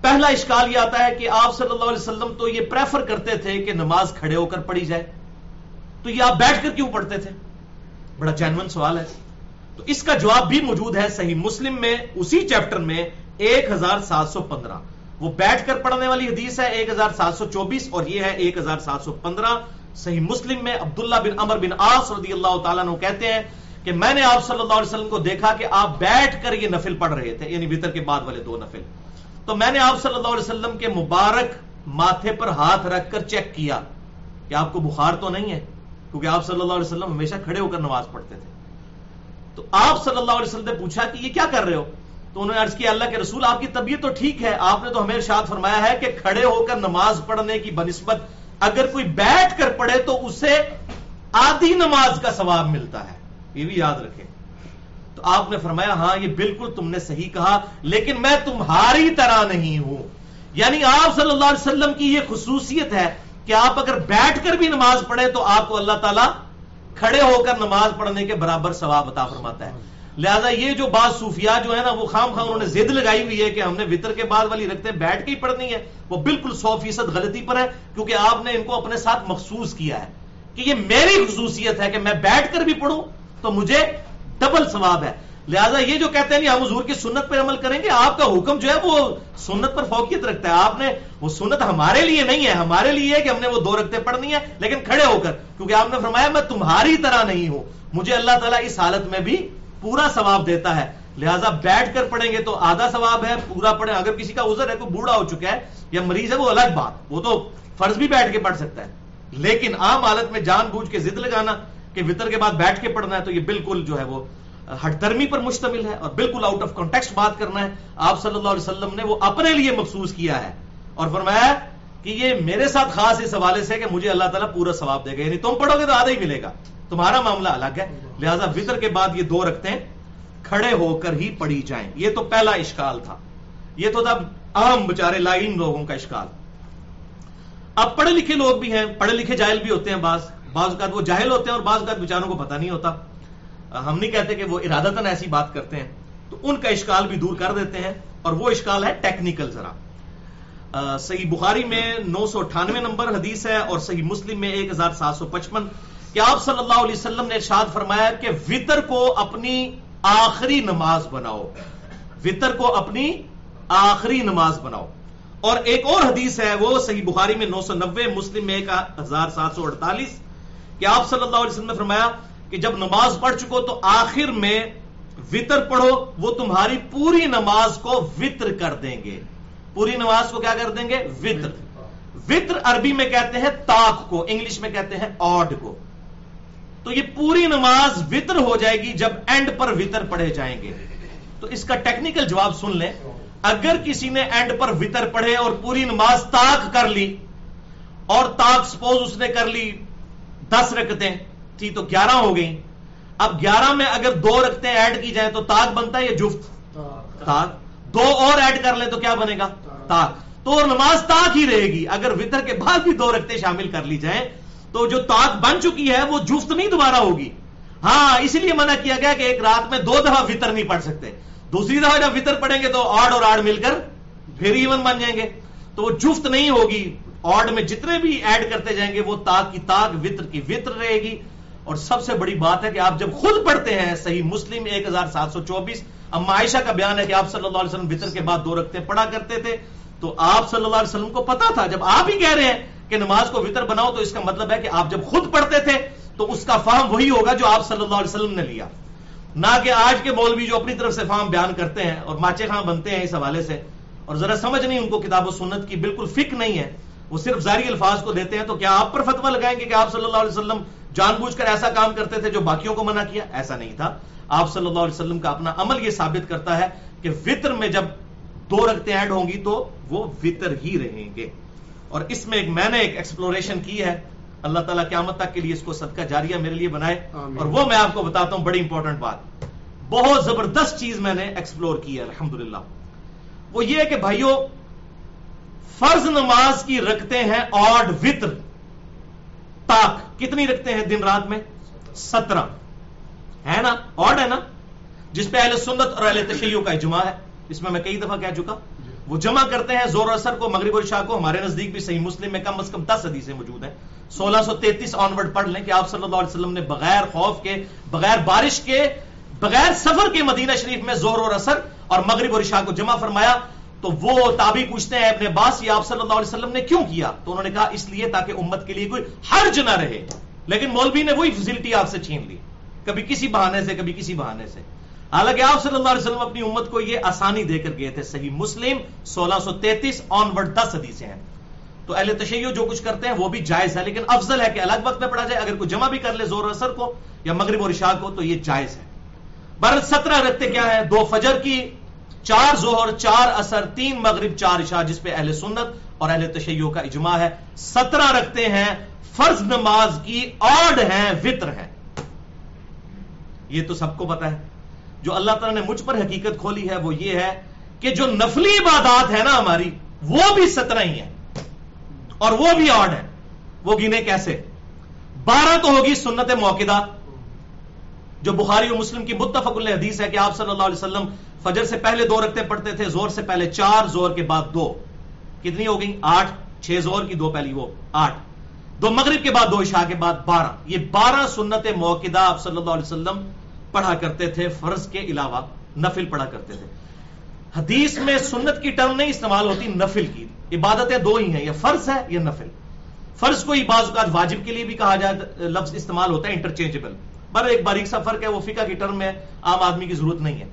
پہلا اشکال یہ آتا ہے کہ آپ صلی اللہ علیہ وسلم تو یہ پریفر کرتے تھے کہ نماز کھڑے ہو کر پڑھی جائے۔ تو یہ آپ بیٹھ کر کیوں پڑھتے تھے؟ بڑا جینون سوال ہے۔ تو اس کا جواب بھی موجود ہے صحیح مسلم میں، اسی چیپٹر میں ایک ہزار سات سو پندرہ۔ وہ بیٹھ کر پڑھنے والی حدیث ہے، ایک ہزار سات سو چوبیس اور یہ ہے ایک ہزار سات سو پندرہ۔ صحیح مسلم میں عبداللہ بن امر بن آس رضی اللہ تعالیٰ نے کہتے ہیں کہ میں نے آپ صلی اللہ علیہ وسلم کو دیکھا کہ آپ بیٹھ کر یہ نفل پڑھ رہے تھے یعنی وطر کے بعد والے دو نفل۔ تو میں نے آپ صلی اللہ علیہ وسلم کے مبارک ماتھے پر ہاتھ رکھ کر چیک کیا۔ کہ آپ کو بخار تو نہیں ہے؟ کیونکہ آپ صلی اللہ علیہ وسلم ہمیشہ کھڑے ہو کر نماز پڑھتے تھے۔ تو آپ صلی اللہ علیہ وسلم نے پوچھا کہ یہ کیا کر رہے ہو؟ تو انہوں نے عرض کیا، اللہ کے رسول، آپ کی طبیعت تو ٹھیک ہے، آپ نے تو ہمیں ارشاد فرمایا ہے کہ کھڑے ہو کر نماز پڑھنے کی بنسبت اگر کوئی بیٹھ کر پڑھے تو اسے آدھی نماز کا ثواب ملتا ہے۔ یہ بھی یاد رکھیں۔ تو آپ نے فرمایا ہاں یہ بالکل تم نے صحیح کہا، لیکن میں تمہاری طرح نہیں ہوں۔ یعنی آپ صلی اللہ علیہ وسلم کی یہ خصوصیت ہے کہ آپ اگر بیٹھ کر بھی نماز پڑھے تو آپ کو اللہ تعالیٰ کھڑے ہو کر نماز پڑھنے کے برابر ثواب عطا فرماتا ہے۔ لہذا یہ جو بعض صوفیاء جو ہے نا، وہ خام خام انہوں نے زد لگائی ہوئی ہے کہ ہم نے وطر کے بعد والی رکھتے بیٹھ کے ہی پڑھنی ہے۔ وہ بالکل سو فیصد غلطی پر ہے، کیونکہ آپ نے ان کو اپنے ساتھ مخصوص کیا ہے کہ یہ میری خصوصیت ہے کہ میں بیٹھ کر بھی پڑھوں تو مجھے ڈبل ثواب ہے۔ لہٰذا یہ جو کہتے ہیں ہم حضور کی سنت پر عمل کریں گے، آپ کا حکم جو ہے وہ سنت پر فوقیت رکھتا ہے۔ آپ نے، وہ سنت ہمارے لیے نہیں ہے، ہمارے لیے کہ ہم نے وہ دو رکھتے پڑھنی ہے لیکن کھڑے ہو کر، کیونکہ آپ نے فرمایا، میں تمہاری طرح نہیں ہوں۔ مجھے اللہ تعالیٰ اس حالت میں بھی پورا ثواب دیتا ہے۔ لہٰذا بیٹھ کر پڑھیں گے تو آدھا ثواب ہے، پورا پڑھیں۔ اگر کسی کا عذر ہے، کوئی بوڑھا ہو چکا ہے یا مریض ہے، وہ الگ بات۔ وہ تو فرض بھی بیٹھ کے پڑھ سکتا ہے۔ لیکن عام حالت میں جان بوجھ کے ضد لگانا کہ وطر کے بعد بیٹھ کے پڑھنا ہے تو یہ بالکل جو ہے وہ ہٹ درمی پر مشتمل ہے اور بالکل آؤٹ آف کانٹیکسٹ بات کرنا ہے، آپ صلی اللہ علیہ وسلم نے وہ اپنے لیے مخصوص کیا ہے۔ اور فرمایا کہ یہ میرے ساتھ خاص اس حوالے سے کہ مجھے اللہ تعالیٰ پورا ثواب دے گا۔ یعنی تم پڑھو گے تو آدھا ہی ملے گا۔ تمہارا معاملہ الگ ہے۔ لہذا وطر کے بعد یہ دو رکھتے ہیں۔ کھڑے ہو کر ہی پڑھی جائیں۔ یہ تو پہلا اشکال تھا۔ یہ تو تھا اہم بچارے لائن لوگوں کا اشکال۔ اب پڑھے لکھے لوگ بھی ہیں، پڑھے لکھے جاہل بھی ہوتے ہیں بعض۔ بعض اوقات وہ جاہل ہوتے ہیں اور بعض اوقات بچاروں کو پتہ نہیں ہوتا۔ ہم نہیں کہتے کہ وہ ارادتاً ایسی بات کرتے ہیں، تو ان کا اشکال بھی دور کر دیتے ہیں، اور وہ اشکال ہے ٹیکنیکل ذرا۔ صحیح بخاری میں نو سو اٹھانوے نمبر حدیث ہے اور صحیح مسلم میں ایک ہزار سات سو پچپن۔ کہ آپ صلی اللہ علیہ وسلم نے ارشاد فرمایا کہ وطر کو اپنی آخری نماز بناؤ۔ وطر کو اپنی آخری نماز بناؤ۔ اور ایک اور حدیث ہے، وہ صحیح بخاری میں نو سو نبے مسلم میں ایک ہزار سات سو اڑتالیس۔ کہ آپ صلی اللہ علیہ وسلم نے فرمایا کہ جب نماز پڑھ چکو تو آخر میں وطر پڑھو، وہ تمہاری پوری نماز کو وطر کر دیں گے۔ پوری نماز کو کیا کر دیں گے؟ وطر۔ وطر عربی میں کہتے ہیں تاک کو، انگلش میں کہتے ہیں آڈ کو۔ تو یہ پوری نماز وطر ہو جائے گی جب اینڈ پر وطر پڑھے جائیں گے۔ تو اس کا ٹیکنیکل جواب سن لیں۔ اگر کسی نے اینڈ پر وطر پڑھے اور پوری نماز تاک کر لی اور تاک سپوز اس نے کر لی دس رکھتے تھی تو گیارہ ہو گئی اب گیارہ میں اگر دو رکھتے ایڈ کی جائیں تو تاک بنتا ہے یا جفت؟ تاک۔ دو اور ایڈ کر لیں تو کیا بنے گا؟ تاک۔ تو نماز تاک ہی رہے گی۔ اگر وطر کے بعد بھی دو رکھتے شامل کر لی جائیں تو جو تاک بن چکی ہے وہ جفت نہیں دوبارہ ہوگی۔ ہاں اسی لیے منع کیا گیا کہ ایک رات میں دو دفعہ وطر نہیں پڑھ سکتے۔ دوسری دفعہ جب وطر پڑھیں گے تو آڈ اور آڈ مل کر پھر ایون بن جائیں گے۔ تو وہ جفت نہیں ہوگی۔ آڈ میں جتنے بھی ایڈ کرتے جائیں گے وہ تاک کی تاک وطر کی وطر رہے گی۔ اور سب سے بڑی بات ہے کہ آپ جب خود پڑھتے ہیں صحیح مسلم ایک ہزار سات سو چوبیس، اما عائشہ کا بیان ہے کہ آپ صلی اللہ علیہ وسلم وطر کے بعد دو رکھتے پڑھا کرتے تھے، تو آپ صلی اللہ علیہ وسلم کو پتا تھا، جب آپ ہی کہہ رہے ہیں کہ نماز کو وطر بناؤ تو اس کا مطلب ہے کہ آپ جب خود پڑھتے تھے تو اس کا فہم وہی ہوگا جو آپ صلی اللہ علیہ وسلم نے لیا۔ نہ کہ آج کے مولوی جو اپنی طرف سے فہم بیان کرتے ہیں اور ماچے خاں بنتے ہیں اس حوالے سے، اور ذرا سمجھ نہیں ان کو کتاب و سنت کی بالکل فک نہیں ہے، وہ صرف ظاہری الفاظ کو دیتے ہیں، تو کیا آپ پر فتوا لگائیں گے کہ آپ صلی اللہ علیہ وسلم جان بوجھ کر ایسا کام کرتے تھے جو باقیوں کو منع کیا ایسا نہیں تھا۔ آپ صلی اللہ علیہ وسلم کا اپنا عمل یہ ثابت کرتا ہے کہ وطر میں جب دو رکھتے ایڈ ہوں گی تو وہ وطر ہی رہیں گے۔ اور اس میں ایک میں نے ایک ایکسپلوریشن کی ہے۔ اللہ تعالیٰ قیامت تک کے لیے اس کو صدقہ جاریہ میرے لیے بنائے۔ اور وہ میں آپ کو بتاتا ہوں بڑی امپورٹنٹ بات۔ بہت زبردست چیز میں نے ایکسپلور کی ہے الحمدللہ۔ وہ یہ ہے کہ بھائیوں فرض نماز کی رکھتے ہیں آڈ وطر۔ تاک کتنی رکھتے ہیں دن رات میں؟ سترہ۔ ہے نا؟ آڈ ہے نا؟ جس پہ اہل سنت اور اہل تشیعوں کا اجماع ہے۔ اس میں میں کئی دفعہ کہہ چکا۔ وہ جمع کرتے ہیں زور اثر کو، مغرب اور شاہ کو۔ ہمارے نزدیک بھی صحیح مسلم میں کم از کم دس حدیثیں موجود ہیں۔ سولہ سو تینتیس آن ورڈ پڑھ لیں کہ آپ صلی اللہ علیہ وسلم نے بغیر خوف کے، بغیر بارش کے، بغیر سفر کے مدینہ شریف میں زور اور اثر اور مغرب اور شاہ کو جمع فرمایا۔ تو وہ تابی پوچھتے ہیں اپنے باس یہ آپ صلی اللہ علیہ وسلم نے کیوں کیا؟ تو انہوں نے کہا، اس لیے تاکہ امت کے لیے کوئی حرج نہ رہے۔ لیکن مولوی نے وہی فیسلٹی آپ سے چھین لی۔ کبھی کسی بہانے سے، کبھی کسی بہانے سے۔ حالانکہ آپ صلی اللہ علیہ وسلم اپنی امت کو یہ آسانی دے کر گئے تھے۔ صحیح مسلم سولہ سو تینتیس آن ورڈ دس حدیثیں ہیں۔ تو اہل تشیع جو کچھ کرتے ہیں، وہ بھی جائز ہے۔ لیکن افضل ہے کہ الگ وقت میں پڑھا جائے۔ اگر کوئی جمع بھی کر لے زور اثر کو یا مغرب اور عشاء کو، تو یہ جائز ہے۔ بر سترہ رکھتے کیا ہے دو فجر کی چار زہر چار اثر تین مغرب، چار عشاء، جس پہ اہل سنت اور اہل تشیع کا اجماع ہے۔ سترہ رکھتے ہیں، فرض نماز کی آڈ ہیں، وطر ہے یہ تو سب کو پتا ہے۔ جو اللہ تعالیٰ نے مجھ پر حقیقت کھولی ہے، وہ یہ ہے کہ جو نفلی عبادات ہے نا ہماری، وہ بھی سترہ ہی ہیں۔ اور وہ بھی آڈ ہے وہ گنے کیسے؟ بارہ تو ہوگی سنت موقع جو بخاری و مسلم کی متفق حدیث ہے کہ آپ صلی اللہ علیہ وسلم فجر سے پہلے دو رکھتے پڑھتے تھے زور سے پہلے چار زور کے بعد دو۔ کتنی ہو گئی آٹھ، چھ زور کی دو پہلی، وہ آٹھ۔ دو مغرب کے بعد، دو عشاء کے بعد بارہ۔ یہ بارہ سنت موقع آپ صلی اللہ علیہ وسلم پڑھا کرتے تھے، فرض کے علاوہ نفل پڑھا کرتے تھے۔ حدیث میں سنت کی ٹرم نہیں استعمال ہوتی، نفل کی۔ عبادتیں دو ہی ہیں، یا فرض ہے یا نفل۔ فرض کو ہی بعض اوقات واجب کے لیے بھی کہا جائے، لفظ استعمال ہوتا ہے انٹرچینجبل پر ایک باریک سا فرق ہے، وہ فقہ کی ٹرم میں عام آدمی کی ضرورت نہیں ہے۔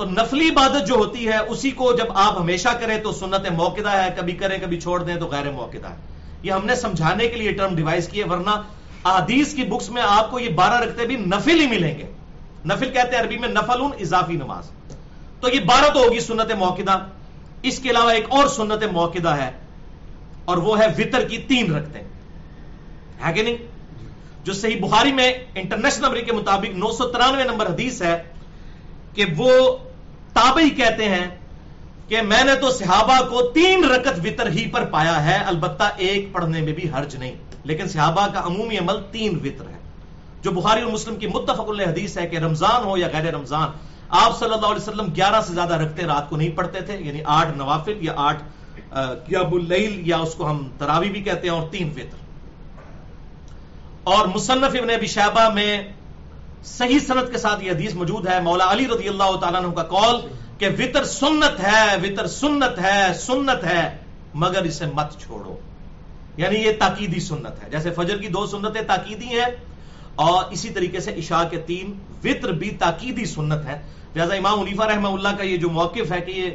تو نفلی عبادت جو ہوتی ہے، اسی کو جب آپ ہمیشہ کریں تو سنت موقع ہے، کبھی کریں، کبھی چھوڑ دیں تو غیر موقع ہے۔ یہ ہم نے سمجھانے کے لیے ٹرم ڈیوائز کی ہے ورنہ احادیث کی بکس میں آپ کو یہ بارہ رکھتے بھی نفل ہی ملیں گے۔ نفل کہتے ہیں عربی میں نفل اضافی نماز۔ تو یہ بارہ تو ہوگی سنت موقع اس کے علاوہ ایک اور سنت موقع ہے، اور وہ ہے وطر کی تین رکھتے۔ ہے کہ نہیں؟ جو صحیح بخاری میں انٹرنیشنل نمبر کے مطابق نو سو ترانوے نمبر حدیث ہے کہ وہ تابعی کہتے ہیں کہ میں نے تو صحابہ کو تین رکت وطر ہی پر پایا ہے، البتہ ایک پڑھنے میں بھی حرج نہیں۔ لیکن صحابہ کا عمومی عمل تین وطر ہے۔ جو بخاری اور مسلم کی متفق اللہ حدیث ہے کہ رمضان ہو یا غیر رمضان، آپ صلی اللہ علیہ وسلم گیارہ سے زیادہ رکھتے رات کو نہیں پڑھتے تھے یعنی آٹھ نوافل یا آٹھ قیاب اللیل یا اس کو ہم تراوی بھی کہتے ہیں اور تین وطر۔ اور مصنف ابن ابی شہبہ میں صحیح صنعت کے ساتھ یہ حدیث موجود ہے۔ مولا علی رضی اللہ تعالیٰ عنہ کا قول کہ وطر سنت ہے، وطر سنت ہے سنت ہے، مگر اسے مت چھوڑو۔ یعنی یہ تاکیدی سنت ہے۔ جیسے فجر کی دو سنتیں تاکیدی ہیں اور اسی طریقے سے عشاء کے تین وطر بھی تاکیدی سنت ہے لہٰذا امام علیفہ رحمہ اللہ کا یہ جو موقف ہے کہ یہ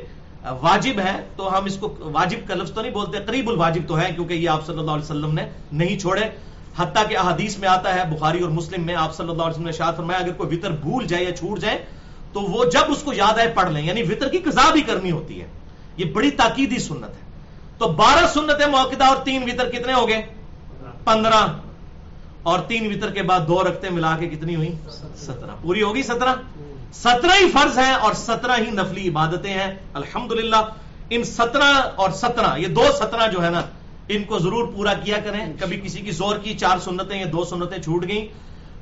واجب ہے، تو ہم اس کو واجب کا لفظ تو نہیں بولتے، قریب الواجب تو ہے کیونکہ یہ آپ صلی اللہ علیہ وسلم نے نہیں چھوڑے۔ حتیٰ کہ احادیث میں آتا ہے، بخاری اور مسلم میں آپ صلی اللہ علیہ وسلم نے شاید فرمایا، اگر کوئی وطر بھول جائے یا چھوٹ جائے، تو وہ جب اس کو یاد آئے پڑھ لیں۔ یعنی وطر کی قضا بھی کرنی ہوتی ہے۔ یہ بڑی تاکیدی سنت ہے۔ تو بارہ سنتیں موقع اور تین وطر کتنے ہو گئے؟ پندرہ۔ اور تین وطر کے بعد دو رکھتے ملا کے کتنی ہوئی؟ سترہ۔ پوری ہوگی سترہ؟ سترہ ہی فرض ہیں اور سترہ ہی نفلی عبادتیں ہیں۔ الحمدللہ، ان سترہ اور سترہ، یہ دو سترہ جو ہے نا ان کو ضرور پورا کیا کریں۔ کبھی کسی کی زور کی چار سنتیں یا دو سنتیں چھوٹ گئیں۔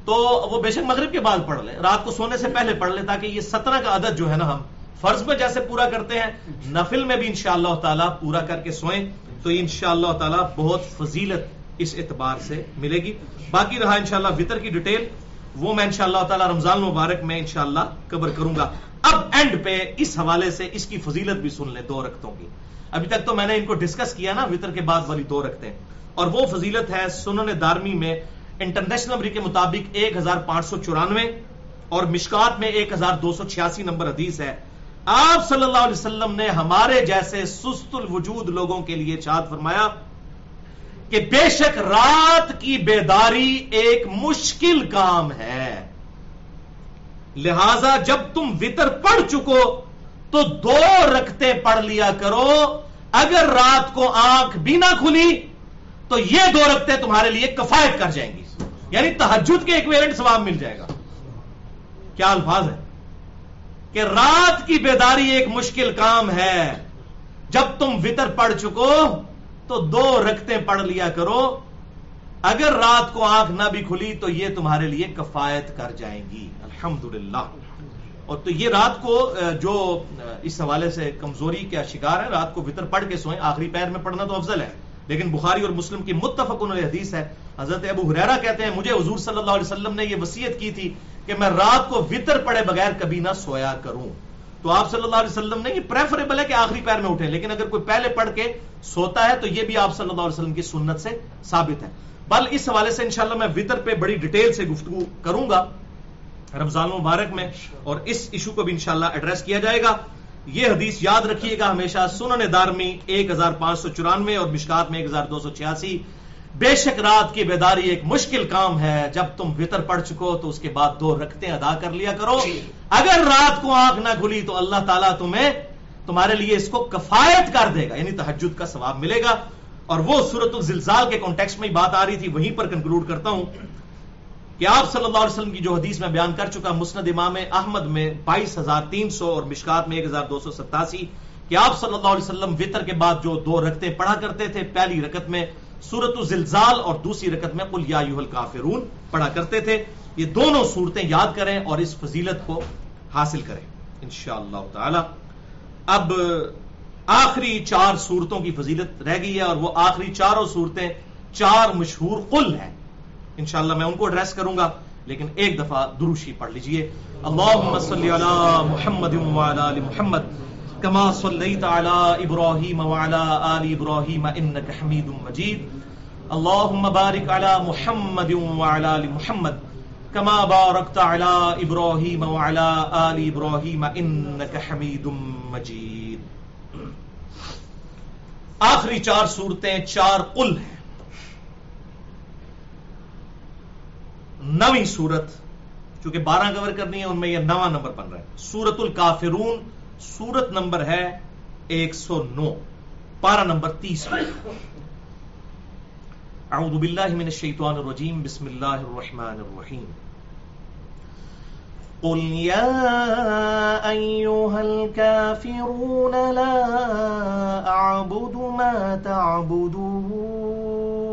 تو وہ بے شک مغرب کے بعد پڑھ لیں۔ رات کو سونے سے پہلے پڑھ لیں تاکہ یہ سترہ کا عدد جو ہے نا ہم فرض میں جیسے پورا کرتے ہیں، نفل میں بھی انشاءاللہ اللہ تعالیٰ پورا کر کے سوئیں۔ تو انشاءاللہ اللہ تعالیٰ بہت فضیلت اس اعتبار سے ملے گی۔ باقی رہا انشاءاللہ شاء وطر کی ڈیٹیل، وہ میں انشاءاللہ اللہ تعالیٰ رمضان مبارک میں انشاءاللہ کور کروں گا۔ اب اینڈ پہ اس حوالے سے اس کی فضیلت بھی سن لیں دو رکھتوں کی۔ ابھی تک تو میں نے ان کو ڈسکس کیا نا، وطر کے بعد والی دو رکھتے ہیں۔ اور وہ فضیلت ہے سنن دارمی میں انٹرنیشنل نمبر کے مطابق ایک ہزار پانچ سو چورانوے اور مشکات میں ایک ہزار دو سو چھیاسی نمبر حدیث ہے۔ آپ صلی اللہ علیہ وسلم نے ہمارے جیسے سست الوجود لوگوں کے لیے چاد فرمایا کہ بے شک رات کی بیداری ایک مشکل کام ہے۔ لہذا جب تم وطر پڑھ چکو تو دو رکھتے پڑھ لیا کرو۔ اگر رات کو آنکھ بھی نہ کھلی، تو یہ دو رکھتے تمہارے لیے کفایت کر جائیں گی۔ یعنی تحجد کے ایک ویرنٹ ثواب مل جائے گا۔ کیا الفاظ ہے کہ رات کی بیداری ایک مشکل کام ہے۔ جب تم وطر پڑھ چکو، تو دو رکھتے پڑھ لیا کرو۔ اگر رات کو آنکھ نہ بھی کھلی، تو یہ تمہارے لیے کفایت کر جائیں گی۔ الحمدللہ۔ اور تو یہ رات کو جو اس حوالے سے کمزوری کا شکار ہے، رات کو وطر پڑھ کے سوئیں، آخری پیر میں پڑھنا تو افضل ہے۔ لیکن بخاری اور مسلم کی متفق انہوں حدیث ہے۔ حضرت ابو حریرا کہتے ہیں، مجھے حضور صلی اللہ علیہ وسلم نے یہ وسیعت کی تھی کہ میں رات کو وطر پڑے بغیر کبھی نہ سویا کروں۔ تو آپ صلی اللہ علیہ وسلم نے یہ پریفریبل ہے کہ آخری پیر میں اٹھے لیکن اگر کوئی پہلے پڑھ کے سوتا ہے تو یہ بھی آپ صلی اللہ علیہ وسلم کی سنت سے ثابت ہے۔ بل اس حوالے سے انشاءاللہ میں وطر پہ بڑی ڈیٹیل سے گفتگو کروں گا۔ رمضان مبارک میں اور اس ایشو کو بھی انشاءاللہ ایڈریس کیا جائے گا۔ یہ حدیث یاد رکھیے گا ہمیشہ سنن دارمی ایک ہزار پانچ سو چورانوے اور مشکات میں ایک ہزار دو سو چھیاسی۔ بے شک رات کی بیداری ایک مشکل کام ہے جب تم وطر پڑ چکو تو اس کے بعد دو رکھتے ادا کر لیا کرو۔ جی۔ اگر رات کو آنکھ نہ کھلی تو اللہ تعالیٰ تمہیں تمہارے لیے اس کو کفایت کر دے گا یعنی تحجد کا ثواب ملے گا۔ اور وہ صورت الزلزال کے کانٹیکس میں بات آ رہی تھی وہیں پر کنکلوڈ کرتا ہوں۔ کہ آپ صلی اللہ علیہ وسلم کی جو حدیث میں بیان کر چکا، مسند امام احمد میں بائیس ہزار تین سو اور مشکات میں ایک ہزار دو سو ستاسی، کہ آپ صلی اللہ علیہ وسلم وطر کے بعد جو دو رکھتے پڑھا کرتے تھے، پہلی رکت میں سورت الزلزال اور دوسری رکت میں قل یا الکافرون پڑھا کرتے تھے۔ یہ دونوں صورتیں یاد کریں اور اس فضیلت کو حاصل کریں۔ انشاءاللہ تعالی۔ اب آخری چار صورتوں کی فضیلت رہ گئی ہے اور وہ آخری چاروں صورتیں چار مشہور قل ہیں۔ انشاءاللہ میں ان کو ایڈریس کروں گا، لیکن ایک دفعہ دروشی پڑھ لیجیے۔ اللہم صلی علی محمد وعلا آل محمد، کما صلیت علی ابراہیم وعلا آل ابراہیم انکا حمید مجید۔ اللہم بارک علی محمد وعلا آل محمد، کما بارکت علی ابراہیم وعلا آل ابراہیم انکا حمید مجید۔ آخری چار صورتیں، چار قل ہیں۔ نویں سورت، چونکہ بارہ کور کرنی ہے، ان میں یہ نواں نمبر بن رہا ہے۔ سورت الکافرون، سورت نمبر ہے ایک سو نو، پارہ نمبر تیس۔ اعوذ باللہ من الشیطان الرجیم، بسم اللہ الرحمن الرحیم۔ قل يا أيها الكافرون لا أعبد ما تعبدون۔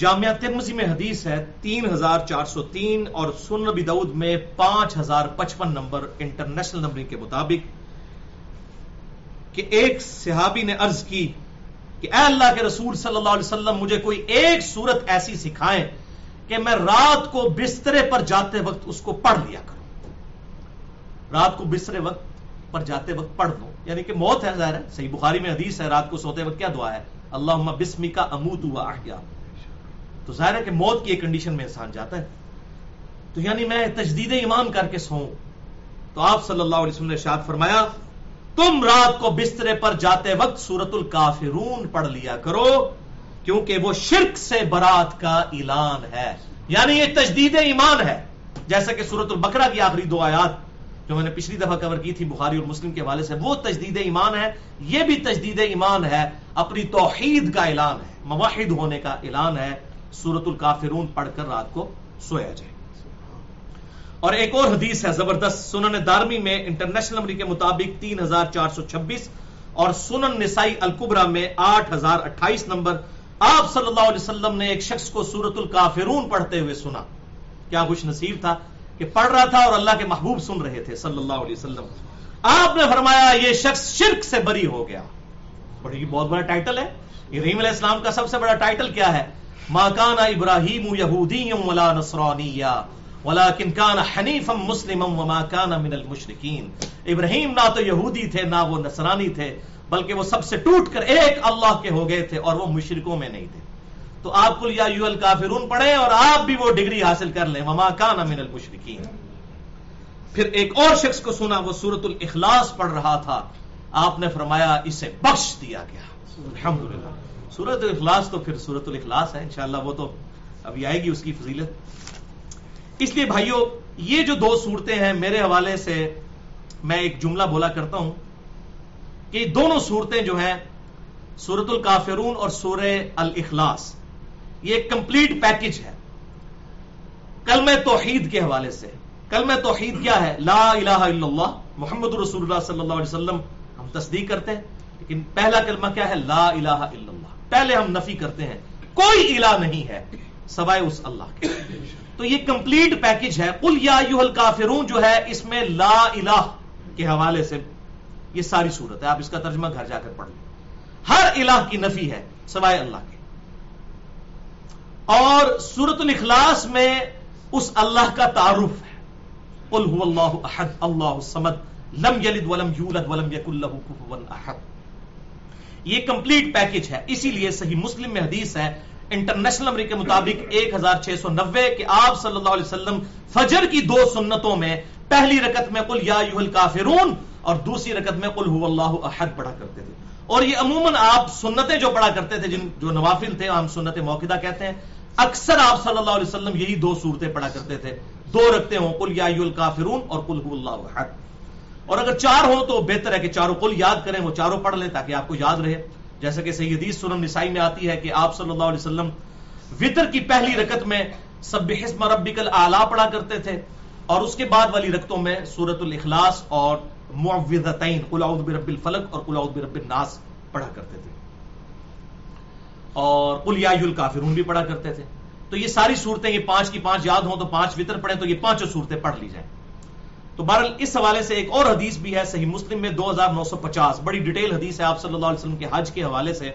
جامعہ ترمزی میں حدیث ہے، تین ہزار چار سو تین اور سن نبی دعود میں پانچ ہزار پچپن نمبر انٹرنیشنل نمبرنگ کے مطابق کہ ایک صحابی نے عرض کی کہ اے اللہ کے رسول صلی اللہ علیہ وسلم، مجھے کوئی ایک صورت ایسی سکھائیں کہ میں رات کو بسترے پر جاتے وقت اس کو پڑھ لیا کروں۔ رات کو بسرے وقت پر جاتے وقت پڑھ دو یعنی کہ موت ہے، ظاہر ہے، صحیح بخاری میں حدیث ہے، رات کو سوتے وقت کیا دعا ہے؟ اللہ بسمی کا امود ہوا احیا۔ تو ظاہر ہے کہ موت کی ایک کنڈیشن میں انسان جاتا ہے۔ تو یعنی میں تجدید ایمان کر کے سو۔ تو آپ صلی اللہ علیہ وسلم نے شاد فرمایا، تم رات کو بسترے پر جاتے وقت سورت الکافرون پڑھ لیا کرو، کیونکہ وہ شرک سے برات کا اعلان ہے۔ یعنی یہ تجدید ایمان ہے۔ جیسا کہ سورت البقرہ کی آخری دو آیات جو میں نے پچھلی دفعہ کور کی تھی بخاری اور مسلم کے حوالے سے، وہ تجدید ایمان ہے۔ یہ بھی تجدید ایمان ہے، اپنی توحید کا اعلان ہے مواحد ہونے کا اعلان ہے۔ سورت الکافرون پڑھ کر رات کو سویا جائے۔ اور ایک اور حدیث ہے زبردست، سنن دارمی میں انٹرنیشنل نمبر کے مطابق تین ہزار چار سو چھبیس اور سنن نسائی القبرا میں آٹھ ہزار اٹھائیس نمبر۔ آپ صلی اللہ علیہ وسلم نے ایک شخص کو سورت الکافرون پڑھتے ہوئے سنا۔ کیا خوش نصیب تھا کہ پڑھ رہا تھا اور اللہ کے محبوب سن رہے تھے صلی اللہ علیہ وسلم۔ آپ نے فرمایا یہ شخص شرک سے بری ہو گیا۔ بڑی بہت بڑا ٹائٹل ہے۔ ابراہیم علیہ السلام کا سب سے بڑا ٹائٹل کیا ہے؟ ماکانا ابراہیم یہودی ولا نصرانی ولكن كان حنیفا مسلما وما كان من المشرکین ابراہیم نہ تو یہودی تھے، نہ وہ نصرانی تھے، بلکہ وہ سب سے ٹوٹ کر ایک اللہ کے ہو گئے تھے اور وہ مشرکوں میں نہیں تھے۔ تو آپ کل یا یو الکافرون پڑھیں اور آپ بھی وہ ڈگری حاصل کر لیں۔ وما کان من المشرکین۔ پھر ایک اور شخص کو سنا، وہ سورت الاخلاص پڑھ رہا تھا۔ آپ نے فرمایا، اسے بخش دیا گیا۔ الحمدللہ۔ سورت الاخلاص تو پھر سورت الاخلاص ہے، انشاءاللہ وہ تو ابھی آئے گی اس کی فضیلت۔ اس لیے بھائیوں یہ جو دو صورتیں ہیں، میرے حوالے سے میں ایک جملہ بولا کرتا ہوں کہ دونوں صورتیں جو ہیں، سورت الکافرون اور سورہ الاخلاص، یہ ایک کمپلیٹ پیکج ہے۔ کل میں توحید کے حوالے سے۔ کل میں توحید کیا ہے؟ لا الہ الا اللہ، محمد رسول اللہ صلی اللہ علیہ وسلم، ہم تصدیق کرتے ہیں، لیکن پہلا کلمہ کیا ہے؟ لا الہ الا اللہ۔ پہلے ہم نفی کرتے ہیں۔ کوئی الہ نہیں ہے، سوائے اس اللہ کے۔ تو یہ کمپلیٹ پیکج ہے۔ قل یا ایوہ جو ہے، اس میں لا الہ کے حوالے سے یہ ساری صورت ہے۔ آپ اس کا ترجمہ گھر جا کر پڑھ لیں ہر الہ کی نفی ہے، سوائے اللہ کے۔ اور سورت الاخلاص میں اس اللہ کا تعارف ہے۔ قل هو اللہ احد، اللہ الصمد، لم یلد ولم یولد ولم یکن له کفوا احد۔ یہ کمپلیٹ پیکج ہے. اسی لیے صحیح مسلم میں حدیث ہے انٹرنیشنل نمبر کے مطابق ایک ہزار چھ سو نوے کہ آپ صلی اللہ علیہ وسلم فجر کی دو سنتوں میں پہلی رکت میں قل یا ایوہ اور دوسری رکت میں قل هو اللہ احد پڑھا کرتے تھے۔ اور یہ عموماً آپ سنتیں جو پڑھا کرتے تھے، جن جو نوافل تھے ہم سنت موقع کہتے ہیں، اکثر آپ صلی اللہ علیہ وسلم یہی دو صورتیں پڑھا کرتے تھے۔ دو رکھتے ہوں کل یا الکافرون اور کل اللہ احد۔ اور اگر چار ہوں تو بہتر ہے کہ چاروں کل یاد کریں، وہ چاروں پڑھ لیں تاکہ آپ کو یاد رہے۔ جیسا کہ صحیح حدیث سنن نسائی میں آتی ہے کہ آپ صلی اللہ علیہ وسلم وطر کی پہلی رکت میں سب حسم ربک الاعلی پڑھا کرتے تھے اور اس کے بعد والی رکتوں میں سورت الاخلاص اور معوذتین، قل اعوذ برب الفلق اور قل اعوذ برب الناس پڑھا کرتے تھے۔ اور کلیا الکافرون بھی پڑھا کرتے تھے۔ تو یہ ساری صورتیں، یہ پانچ کی پانچ یاد ہوں تو پانچ وطر پڑھیں تو یہ پانچوں صورتیں پڑھ لی جائیں۔ تو بہرحال اس حوالے سے ایک اور حدیث بھی ہے، صحیح مسلم میں دو ہزار نو سو پچاس۔ بڑی ڈیٹیل حدیث ہے آپ صلی اللہ علیہ وسلم کے حج کے حوالے سے۔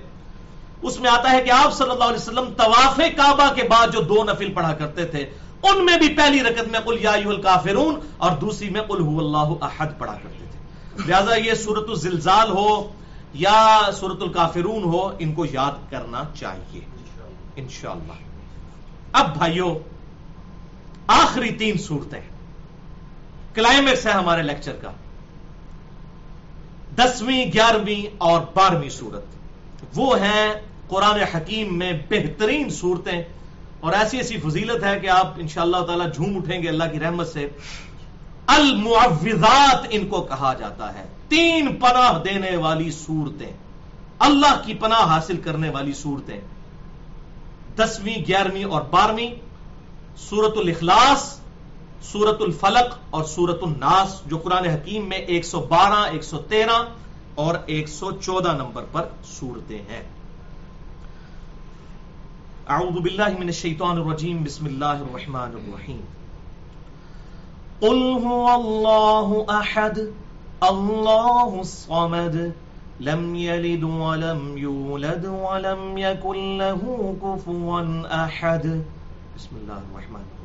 اس میں آتا ہے کہ آپ صلی اللہ علیہ وسلم طواف کعبہ کے بعد جو دو نفل پڑھا کرتے تھے، ان میں بھی پہلی رکت میں قل یا الکافرون اور دوسری میں قل هو اللہ احد پڑھا کرتے تھے۔ لہذا یہ سورت الزلزال ہو یا سورت الکافرون ہو، ان کو یاد کرنا چاہیے۔ انشاءاللہ۔ اب بھائیوں آخری تین صورتیں۔ کلائمیکس ہے ہمارے لیکچر کا۔ دسویں، گیارہویں اور بارہویں صورت وہ ہیں قرآن حکیم میں بہترین صورتیں۔ اور ایسی ایسی فضیلت ہے کہ آپ ان شاء اللہ تعالی جھوم اٹھیں گے اللہ کی رحمت سے۔ المعوضات ان کو کہا جاتا ہے۔ تین پناہ دینے والی صورتیں۔ اللہ کی پناہ حاصل کرنے والی صورتیں۔ دسویں، گیارہویں اور بارہویں۔ سورت الاخلاص۔ سورت الفلق اور سورت الناس جو قرآن حکیم میں ایک سو بارہ، ایک سو تیرہ اور ایک سو چودہ نمبر پر صورتیں ہیں۔ اعوذ باللہ من الشیطان الرجیم، بسم اللہ الرحمن الرحیم۔ قل هو اللہ احد، اللہ الصمد، لم يلد ولم يولد ولم يكن له كفوا احد۔ بسم اللہ الرحمن الرحیم۔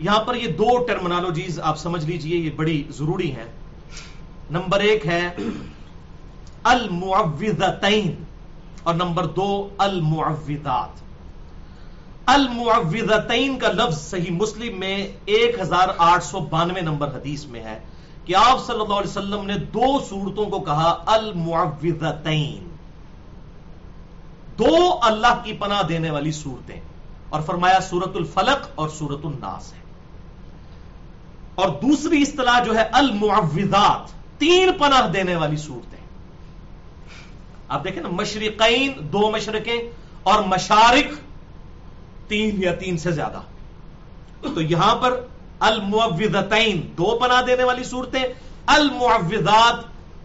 یہاں پر یہ دو ٹرمنالوجیز آپ سمجھ لیجیے، یہ بڑی ضروری ہیں۔ نمبر ایک ہے المعوذتین اور نمبر دو المعوذات۔ المعوذتین کا لفظ صحیح مسلم میں ایک ہزار آٹھ سو بانوے نمبر حدیث میں ہے کہ آپ صلی اللہ علیہ وسلم نے دو صورتوں کو کہا، المعوذتین۔ دو اللہ کی پناہ دینے والی صورتیں اور فرمایا سورت الفلق اور سورت الناس۔ ہے اور دوسری اصطلاح جو ہے المعوذات، تین پناہ دینے والی صورتیں۔ آپ دیکھیں نا، مشرقین دو مشرقیں اور مشارق تین یا تین سے زیادہ۔ تو یہاں پر المعوذتین دو پناہ دینے والی صورتیں، المعوذات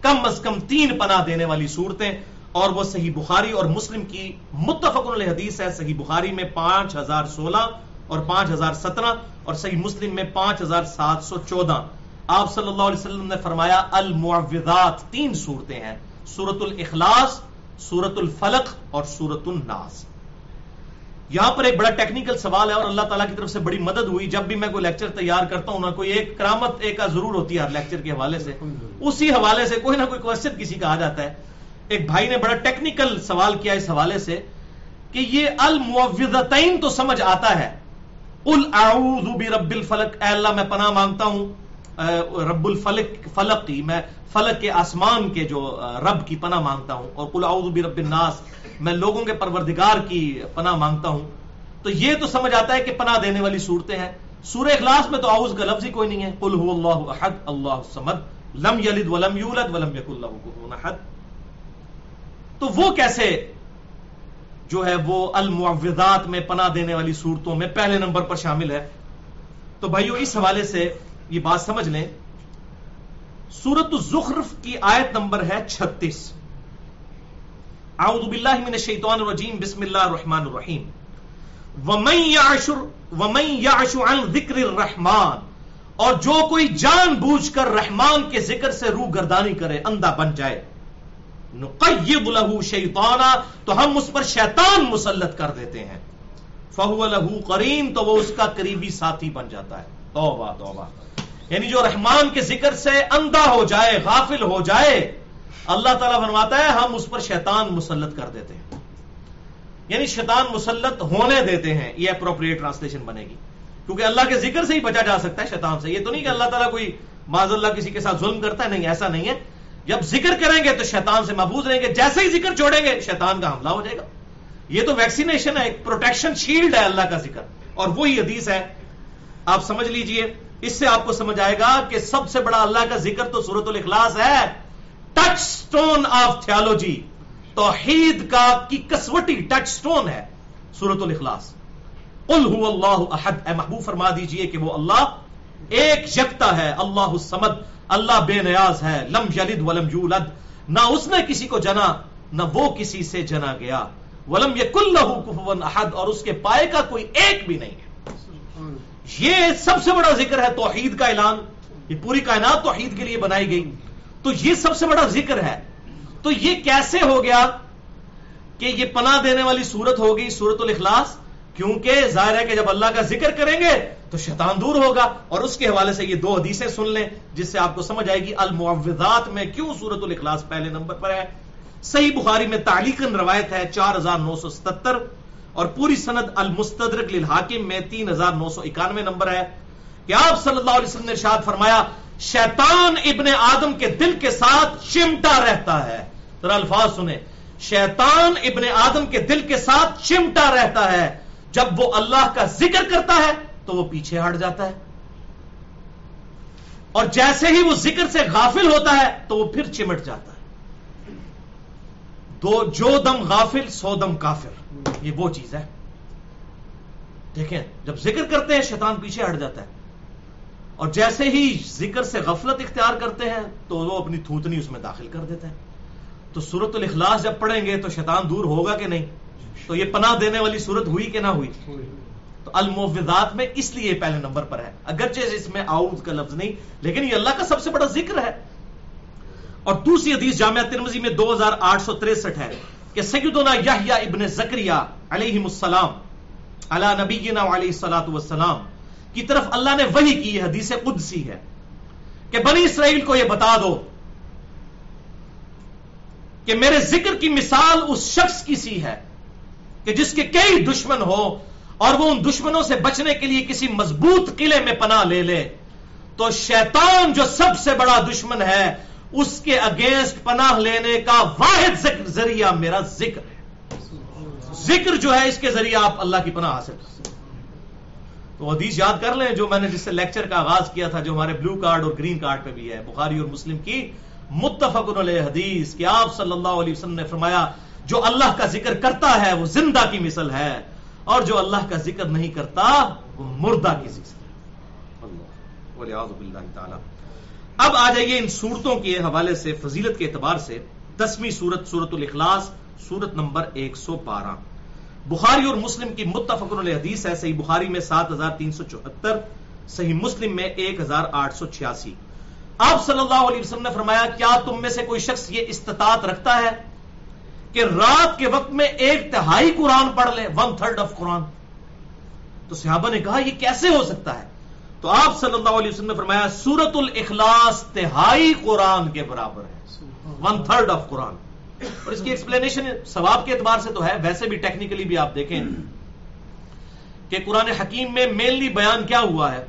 کم از کم تین پناہ دینے والی صورتیں۔ اور وہ صحیح بخاری اور مسلم کی متفق علیہ حدیث ہے، صحیح بخاری میں پانچ ہزار سولہ اور پانچ ہزار سترہ اور صحیح مسلم میں پانچ ہزار سات سو چودہ۔ آپ صلی اللہ علیہ وسلم نے فرمایا، المعوذات تین صورتیں ہیں سورت الاخلاص سورت الفلق اور سورت الناس۔ یہاں پر ایک بڑا ٹیکنیکل سوال ہے اور اللہ تعالیٰ کی طرف سے بڑی مدد ہوئی۔ جب بھی میں کوئی لیکچر تیار کرتا ہوں نا کوئی ایک کرامت، ایک ضرور ہوتی ہے ہر لیکچر کے حوالے سے۔ اسی حوالے سے کوئی نہ کوئی کوشچن کسی کا آ جاتا ہے۔ ایک بھائی نے بڑا ٹیکنیکل سوال کیا اس حوالے سے کہ یہ المعوذتین تو سمجھ آتا ہے۔ قل اعوذ برب الفلق. اے اللہ، میں پناہ مانگتا ہوں رب الفلق فلق کی میں فلق کے آسمان کے جو رب کی پناہ مانگتا ہوں، اور قل اعوذ برب الناس، میں لوگوں کے پروردگار کی پناہ مانگتا ہوں۔ تو یہ تو سمجھ آتا ہے کہ پناہ دینے والی صورتیں ہیں۔ سورہ اخلاص میں تو اعوذ کا لفظ ہی کوئی نہیں ہے۔ قل هو اللہ احد، اللہ الصمد، لم یلد ولم یولد ولم یکن له کفوا احد۔ تو وہ کیسے جو ہے وہ المعوذات میں پناہ دینے والی صورتوں میں پہلے نمبر پر شامل ہے۔ تو بھائیو، اس حوالے سے یہ بات سمجھ لیں۔ سورت الزخرف کی آیت نمبر ہے چھتیس۔ اعوذ باللہ من الشیطان الرجیم، بسم اللہ الرحمن الرحیم۔ ومن یعشر، ومن یعش عن ذکر الرحمن۔ اور جو کوئی جان بوجھ کر رحمان کے ذکر سے روح گردانی کرے، اندھا بن جائے۔ نقیب لہو شیطانا، تو ہم اس پر شیطان مسلط کر دیتے ہیں۔ فہو لہو قرین، تو وہ اس کا قریبی ساتھی بن جاتا ہے۔ توبہ توبہ۔ یعنی جو رحمان کے ذکر سے اندھا ہو جائے، غافل ہو جائے، اللہ تعالیٰ بنواتا ہے، ہم اس پر شیطان مسلط کر دیتے ہیں۔ یعنی شیطان مسلط ہونے دیتے ہیں، یہ اپروپریٹ ٹرانسلیشن بنے گی۔ کیونکہ اللہ کے ذکر سے ہی بچا جا سکتا ہے شیطان سے۔ یہ تو نہیں کہ اللہ تعالیٰ کوئی معذ اللہ کسی کے ساتھ ظلم کرتا ہے، نہیں، ایسا نہیں ہے۔ جب ذکر کریں گے تو شیطان سے محفوظ رہیں گے۔ جیسے ہی ذکر چھوڑیں گے، شیطان کا حملہ ہو جائے گا۔ یہ تو ویکسینیشن ہے، ایک پروٹیکشن شیلڈ ہے اللہ کا ذکر۔ اور وہی حدیث ہے۔ آپ سمجھ لیجیے، اس سے آپ کو سمجھ آئے گا کہ سب سے بڑا اللہ کا ذکر تو سورت الاخلاص ہے۔ ٹچ سٹون آف تھیالوجی توحید کا کی کسوٹی ٹچ سٹون ہے سورت الاخلاص۔ قل هو اللہ احد۔ اے محبوب، فرما دیجیے کہ وہ اللہ ایک یکتا ہے، اللہ الصمد۔ اللہ بے نیاز ہے، لم یلد ولم یولد۔ نہ اس نے کسی کو جنا، نہ وہ کسی سے جنا گیا۔ ولم یکن لہو احد، اور اس کے پائے کا کوئی ایک بھی نہیں ہے۔ یہ سب سے بڑا ذکر ہے توحید کا اعلان۔ یہ پوری کائنات توحید کے لیے بنائی گئی۔ تو یہ سب سے بڑا ذکر ہے۔ تو یہ کیسے ہو گیا کہ یہ پناہ دینے والی صورت ہوگی سورت الاخلاص؟ کیونکہ ظاہر ہے کہ جب اللہ کا ذکر کریں گے تو شیطان دور ہوگا اور اس کے حوالے سے یہ دو حدیثیں سن لیں جس سے آپ کو سمجھ آئے گی المعوضات میں کیوں سورت الاخلاص پہلے نمبر پر ہے۔ صحیح بخاری میں تعلیقن روایت ہے چار ہزار نو سو ستر اور پوری سند المستدرک للحاکم میں تین ہزار نو سو اکانوے نمبر ہے کہ آپ صلی اللہ علیہ وسلم نے ارشاد فرمایا، شیطان ابن آدم کے دل کے ساتھ چمٹا رہتا ہے۔ ذرا الفاظ سنیں۔ شیطان ابن آدم کے دل کے ساتھ چمٹا رہتا ہے۔ جب وہ اللہ کا ذکر کرتا ہے تو وہ پیچھے ہٹ جاتا ہے۔ اور جیسے ہی وہ ذکر سے غافل ہوتا ہے تو وہ پھر چمٹ جاتا ہے۔ دو، جو دم غافل، سو دم کافر۔ یہ وہ چیز ہے۔ دیکھیں، جب ذکر کرتے ہیں، شیطان پیچھے ہٹ جاتا ہے۔ اور جیسے ہی ذکر سے غفلت اختیار کرتے ہیں تو وہ اپنی تھوتنی اس میں داخل کر دیتے ہیں۔ تو سورت الاخلاص جب پڑھیں گے تو شیطان دور ہوگا کہ نہیں؟ تو یہ پناہ دینے والی صورت ہوئی کہ نہ ہوئی؟ تو الموضات میں اس لیے پہلے نمبر پر ہے۔ اگرچہ اس میں آؤز کا لفظ نہیں لیکن یہ اللہ کا سب سے بڑا ذکر ہے۔ اور دوسری حدیث جامعہ ترمزی میں دو ہزار آٹھ سو تریسٹھ ہے کہ سیدنا یحییٰ ابن زکریہ علیہ السلام علی نبینا علیہ السلام والسلام کی طرف اللہ نے وہی کی حدیث قدسی ہے کہ بنی اسرائیل کو یہ بتا دو کہ میرے ذکر کی مثال اس شخص کی سی ہے۔ کہ جس کے کئی دشمن ہو اور وہ ان دشمنوں سے بچنے کے لیے کسی مضبوط قلعے میں پناہ لے لے، تو شیطان جو سب سے بڑا دشمن ہے، اس کے اگینسٹ پناہ لینے کا واحد ذریعہ میرا ذکر ہے۔ ذکر جو ہے، اس کے ذریعے آپ اللہ کی پناہ حاصل کر سکتے تو حدیث یاد کر لیں، جو میں نے جس سے لیکچر کا آغاز کیا تھا، جو ہمارے بلو کارڈ اور گرین کارڈ پہ بھی ہے، بخاری اور مسلم کی متفق علیہ حدیث، کہ آپ صلی اللہ علیہ وسلم نے فرمایا جو اللہ کا ذکر کرتا ہے وہ زندہ کی مثل ہے اور جو اللہ کا ذکر نہیں کرتا وہ مردہ کی تعالی۔ اب آ جائیے ان صورتوں کے حوالے سے، فضیلت کے اعتبار سے دسویں سورت سورت الاخلاص سورت نمبر ایک سو بارہ۔ بخاری اور مسلم کی متفق حدیث ہے، صحیح بخاری میں سات ہزار تین سو چوہتر، صحیح مسلم میں ایک ہزار آٹھ سو چھیاسی۔ آپ صلی اللہ علیہ وسلم نے فرمایا، کیا تم میں سے کوئی شخص یہ استطاعت رکھتا ہے؟ کہ رات کے وقت میں ایک تہائی قرآن پڑھ لے ون تھرڈ آف قرآن۔ تو صحابہ نے کہا، یہ کیسے ہو سکتا ہے؟ تو آپ صلی اللہ علیہ وسلم نے فرمایا سورت الاخلاص تہائی قرآن کے برابر ہے۔ One third of Quran. اور اس کی ایکسپلینیشن ثواب کے اعتبار سے تو ہے، ویسے بھی ٹیکنیکلی بھی آپ دیکھیں کہ قرآن حکیم میں مینلی بیان کیا ہوا ہے۔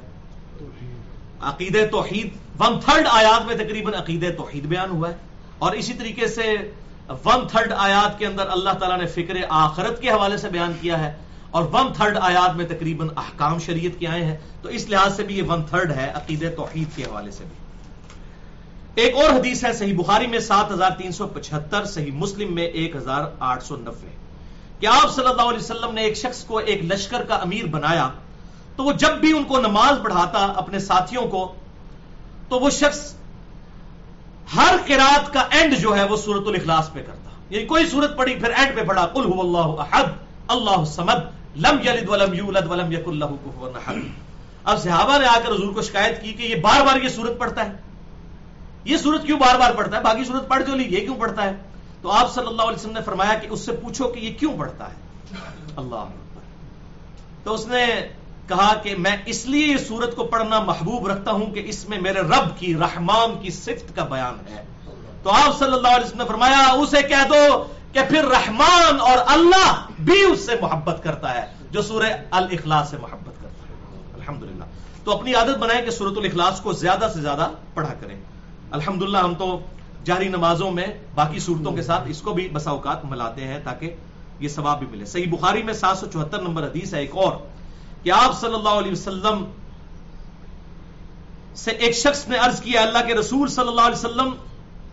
عقید توحید ون تھرڈ آیات میں تقریباً عقید توحید بیان ہوا ہے۔ اور اسی طریقے سے ون تھرڈ آیات کے اندر اللہ تعالیٰ نے فکر آخرت کے حوالے سے بیان کیا ہے اور ون تھرڈ آیات میں تقریباً احکام شریعت کے آئے ہیں۔ تو اس لحاظ سے بھی یہ ون تھرڈ ہے عقید توحید کے حوالے سے بھی۔ ایک اور حدیث ہے صحیح بخاری میں سات ہزار تین سو پچہتر، صحیح مسلم میں ایک ہزار آٹھ سو نبے کہ آپ صلی اللہ علیہ وسلم نے ایک شخص کو ایک لشکر کا امیر بنایا تو وہ جب بھی ان کو نماز پڑھاتا اپنے ساتھیوں کو، تو وہ شخص ہر قرات کا اینڈ جو ہے وہ سورت الاخلاص پہ کرتا۔ یعنی کوئی سورت پڑھی پھر اینڈ پہ پڑھا۔ قل هو اللہ احد اللہ سمد لم یلد ولم یولد ولم یک اللہ کفوا احد اب صحابہ نے آ کر حضور کو شکایت کی کہ یہ بار بار یہ سورت پڑھتا ہے۔ یہ سورت کیوں بار بار پڑھتا ہے؟ باقی سورت پڑھ جو لی، یہ کیوں پڑھتا ہے؟ تو آپ صلی اللہ علیہ وسلم نے فرمایا کہ اس سے پوچھو کہ یہ کیوں پڑھتا ہے؟ اللہ تو اس نے کہا کہ میں اس لیے یہ سورت کو پڑھنا محبوب رکھتا ہوں کہ اس میں میرے رب کی رحمان کی صفت کا بیان ہے۔ تو آپ صلی اللہ علیہ وسلم نے فرمایا، اسے کہہ دو کہ پھر رحمان اور اللہ بھی اس سے محبت کرتا ہے، جو سورہ الاخلاص سے محبت کرتا ہے۔ الحمدللہ۔ تو اپنی عادت بنائیں کہ سورت الاخلاص کو زیادہ سے زیادہ پڑھا کریں۔ الحمدللہ، ہم تو جاری نمازوں میں باقی صورتوں کے ساتھ اس کو بھی بسا اوقات ملاتے ہیں تاکہ یہ ثواب بھی ملے۔ صحیح بخاری میں سات سو چوہتر نمبر حدیث ہے، ایک اور۔ کہ آپ صلی اللہ علیہ وسلم سے ایک شخص نے عرض کیا اللہ کے رسول صلی اللہ علیہ وسلم،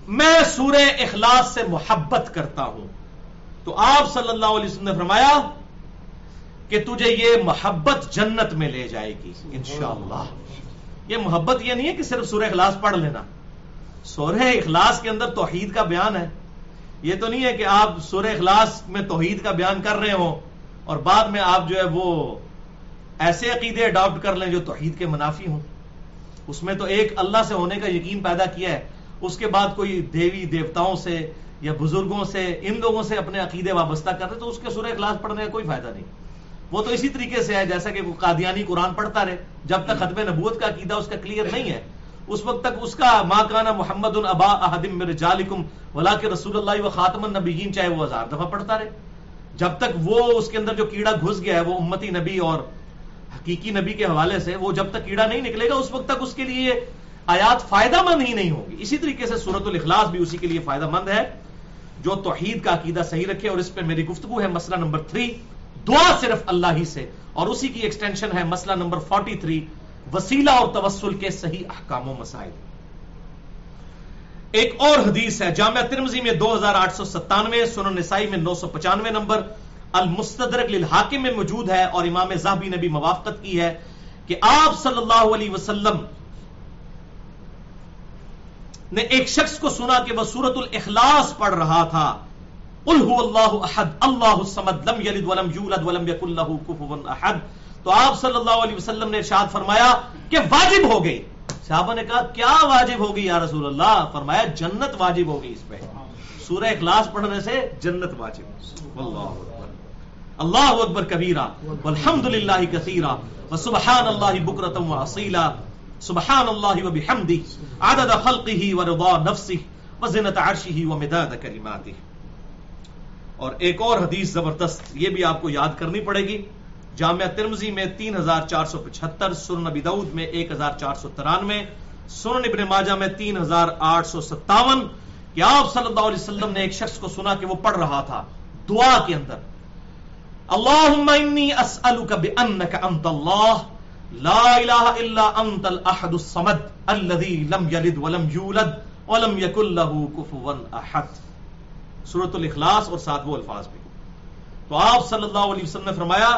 میں سورہ اخلاص سے محبت کرتا ہوں۔ تو آپ صلی اللہ علیہ وسلم نے فرمایا کہ تجھے یہ محبت جنت میں لے جائے گی، انشاءاللہ۔ یہ محبت یہ نہیں ہے کہ صرف سورہ اخلاص پڑھ لینا۔ سورہ اخلاص کے اندر توحید کا بیان ہے۔ یہ تو نہیں ہے کہ آپ سورہ اخلاص میں توحید کا بیان کر رہے ہوں اور بعد میں آپ جو ہے وہ ایسے عقیدے اڈاپٹ کر لیں جو توحید کے منافی ہوں۔ اس میں تو ایک اللہ سے ہونے کا یقین پیدا کیا ہے۔ اس کے بعد کوئی دیوی دیوتاؤں سے یا بزرگوں سے، ان لوگوں سے اپنے عقیدے وابستہ کرتے تو اس کے سورہ اخلاص پڑھنے کا کوئی فائدہ نہیں۔ وہ تو اسی طریقے سے ہے جیسا کہ قادیانی قرآن پڑھتا رہے۔ جب تک ختم نبوت کا عقیدہ اس کا کلیئر نہیں ہے، اس وقت تک اس کا ماں کانا محمد البا احدم رجالکم ولا کے رسول اللہ و خاتم النبیین چاہے وہ ہزار دفعہ پڑھتا رہے۔ جب تک وہ اس کے اندر جو کیڑا گھس گیا ہے، وہ امتی نبی اور حقیقی نبی کے حوالے سے وہ جب تک کیڑا نہیں نکلے گا، اس وقت تک اس کے لیے آیات فائدہ مند ہی نہیں ہوگی اسی طریقے سے سورت الاخلاص بھی اسی کے لیے فائدہ مند ہے۔ جو توحید کا عقیدہ صحیح رکھے اور اس پہ میری گفتگو ہے مسئلہ نمبر تھری، دعا صرف اللہ ہی سے۔ اور اسی کی ایکسٹینشن ہے مسئلہ نمبر فورٹی تھری وسیلہ اور توسل کے صحیح احکام و مسائل۔ ایک اور حدیث ہے، جامعہ ترمزی میں دو ہزار آٹھ سو ستانوے، سنن نسائی میں نو سو پچانوے نمبر۔ المستدرک للحاکم میں موجود ہے اور امام زہبی نے بھی موافقت کی ہے کہ آپ صلی اللہ علیہ وسلم نے ایک شخص کو سنا کہ وہ سورت الاخلاص پڑھ رہا تھا۔ قل هو اللہ احد، اللہ الصمد، لم یلد ولم یولد ولم یکن له کفوا احد۔ تو آپ صلی اللہ علیہ وسلم نے ارشاد فرمایا کہ واجب ہو گئی۔ صحابہ نے کہا، کیا واجب ہوگی یا رسول اللہ؟ فرمایا، جنت واجب ہوگی اس پہ۔ سورہ اخلاص پڑھنے سے جنت واجب۔ اللہ اللہ اکبر کبیرہ والحمد للہ کثیرہ وسبحان اللہ بکرتم واصیلا سبحان اللہ وبحمدہ عدد خلقہ ورضا نفسہ وزنت عرشہ ومداد کلماتہ۔ اور ایک اور حدیث زبردست، یہ بھی آپ کو یاد کرنی پڑے گی، جامعہ ترمزی میں تین ہزار چار سو پچہتر سرن نبی دعود میں ایک ہزار چار سو ترانوے سرن ابن ماجہ میں تین ہزار آٹھ سو ستاون۔ کہ آپ صلی اللہ علیہ وسلم نے ایک شخص کو سنا کہ وہ پڑھ رہا تھا، دعا کے اندر اللہم انی اسألک بانک انت اللہ لا الہ الا انت الاحد الصمد الذي لم یلد ولم یولد ولم یکن له کفوا احد سورة الاخلاص اور ساتھ وہ الفاظ بھی. تو آپ صلی اللہ علیہ وسلم نے فرمایا،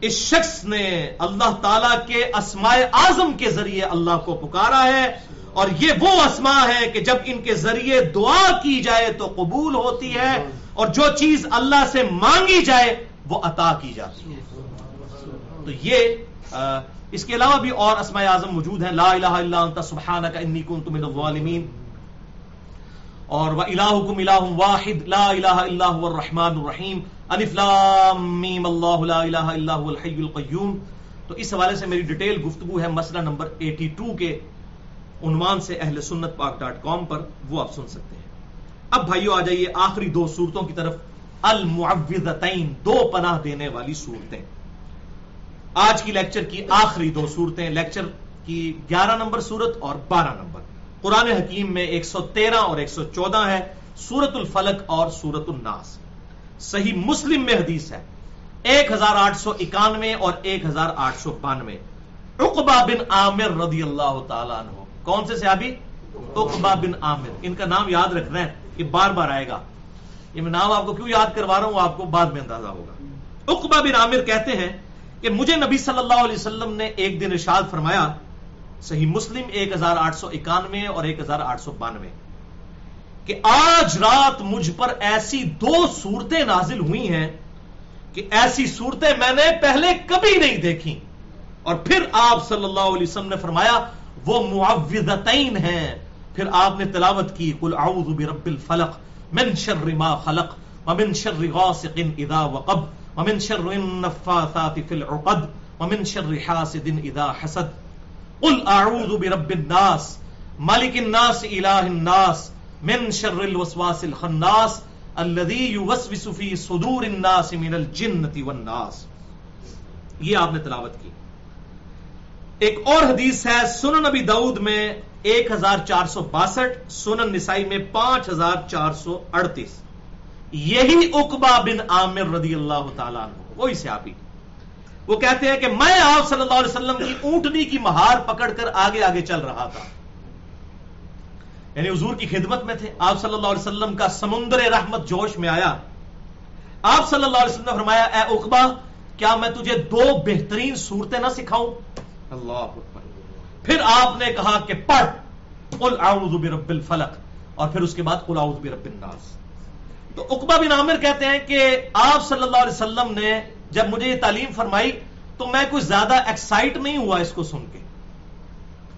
اس شخص نے اللہ تعالی کے اسماء اعظم کے ذریعے اللہ کو پکارا ہے اور یہ وہ اسماء ہے کہ جب ان کے ذریعے دعا کی جائے تو قبول ہوتی ہے اور جو چیز اللہ سے مانگی جائے وہ عطا کی جاتی ہے۔ تو یہ اس کے علاوہ بھی اور اسماء اعظم موجود ہیں۔ لا الہ الا انت، سبحانک انی کنت من الظالمین۔ اور وہ الہکم الہ واحد، لا الہ الا هو الرحمن الرحیم۔ الف لام میم اللہ، لا الہ الا هو الحی القیوم۔ تو اس حوالے سے میری ڈیٹیل گفتگو ہے مسئلہ نمبر 82 کے عنوان سے اہل سنت پاک ڈاٹ کام پر، وہ آپ سن سکتے ہیں۔ اب بھائیو آ جائیے آخری دو صورتوں کی طرف۔ المعوذتین، دو پناہ دینے والی صورتیں۔ آج کی لیکچر کی آخری دو صورتیں، لیکچر کی گیارہ نمبر صورت اور بارہ نمبر۔ قرآن حکیم میں ایک سو تیرہ اور ایک سو چودہ ہے سورت الفلق اور سورت الناس۔ صحیح مسلم میں حدیث ہے، ایک ہزار آٹھ سو اکانوے اور ایک ہزار آٹھ سو بانوے۔ اقبا بن عامر رضی اللہ تعالیٰ عنہ۔ کون سے صحابی؟ اقبا بن عامر۔ ان کا نام یاد رکھنا ہے یہ بار بار آئے گا۔ یہ میں نام آپ کو کیوں یاد کروا رہا ہوں؟ آپ کو بعد میں اندازہ ہوگا۔ اقبا بن عامر کہتے ہیں کہ مجھے نبی صلی اللہ علیہ وسلم نے ایک دن ارشاد فرمایا، صحیح مسلم ایک ہزار آٹھ سو اکانوے اور ایک ہزار آٹھ سو بانوے، کہ آج رات مجھ پر ایسی دو صورتیں نازل ہوئی ہیں کہ ایسی صورتیں میں نے پہلے کبھی نہیں دیکھی اور پھر آپ صلی اللہ علیہ وسلم نے فرمایا، وہ معوذتین ہیں۔ پھر آپ نے تلاوت کی، قل اعوذ برب الفلق۔ من شر ما خلق ومن شر غاسق اذا وقب ومن شر النفاثات في العقد ومن شر حاسد اذا حسد. قل اعوذ برب الناس ملک الناس الہ الناس، من شر الوسواس الخناس الذي يوسوس في صدور الناس من الجنة والناس. یہ آپ نے تلاوت کی۔ ایک اور حدیث ہے، سنن نبی دعود میں ایک ہزار چار سو باسٹھ، سنن نسائی میں پانچ ہزار چار سو اڑتیس۔ یہی اقبا بن عامر رضی اللہ تعالیٰ عنہ، وہی سے آپ وہ کہتے ہیں کہ میں آپ صلی اللہ علیہ وسلم کی اونٹنی کی مہار پکڑ کر آگے آگے چل رہا تھا۔ یعنی حضور کی خدمت میں تھے۔ آپ صلی اللہ علیہ وسلم کا سمندر رحمت جوش میں آیا۔ آپ صلی اللہ علیہ وسلم نے فرمایا، اے اقبا کیا میں تجھے دو بہترین صورتیں نہ سکھاؤں؟ اللہ پھر آپ نے کہا کہ پڑھ، قل اعوذ برب الفلق، اور پھر اس کے بعد قل اعوذ برب الناس۔ تو اقبا بن عامر کہتے ہیں کہ آپ صلی اللہ علیہ وسلم نے جب مجھے یہ تعلیم فرمائی تو میں کچھ زیادہ ایکسائٹ نہیں ہوا اس کو سن کے۔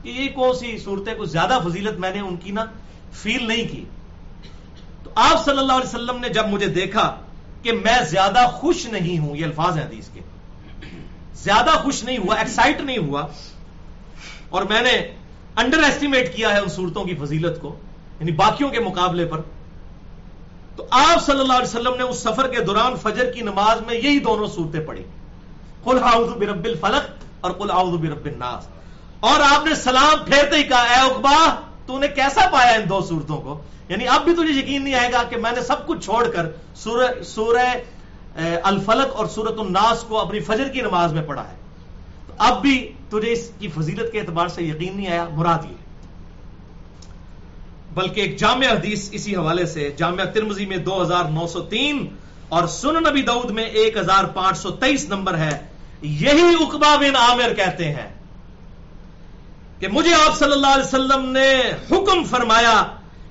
کہ یہ کون سی صورتیں، کچھ زیادہ فضیلت میں نے ان کی نا فیل نہیں کی۔ تو آپ صلی اللہ علیہ وسلم نے جب مجھے دیکھا کہ میں زیادہ خوش نہیں ہوں، یہ الفاظ ہیں حدیث کے۔ زیادہ خوش نہیں ہوا ایکسائٹ نہیں ہوا۔ اور میں نے انڈر ایسٹیمیٹ کیا ہے ان صورتوں کی فضیلت کو یعنی باقیوں کے مقابلے پر۔ تو آپ صلی اللہ علیہ وسلم نے اس سفر کے دوران فجر کی نماز میں یہی دونوں صورتیں پڑھی۔ قل اعوذ برب الفلق اور قل اعوذ برب الناس۔ اور آپ نے سلام پھیرتے ہی کہا، اے اقبا تو نے کیسا پایا ان دو صورتوں کو؟ یعنی اب بھی تجھے یقین نہیں آئے گا کہ میں نے سب کچھ چھوڑ کر سورہ سورہ الفلق اور سورت الناس کو اپنی فجر کی نماز میں پڑھا ہے۔ تو اب بھی تجھے اس کی فضیلت کے اعتبار سے یقین نہیں آیا، مراد یہ بلکہ ایک جامع حدیث اسی حوالے سے جامعہ ترمزی میں دو ہزار نو سو تین اور سن نبی دعود میں ایک ہزار پانچ سو تیئیس نمبر ہے۔ یہی اقبا بن عامر کہتے ہیں کہ مجھے آپ صلی اللہ علیہ وسلم نے حکم فرمایا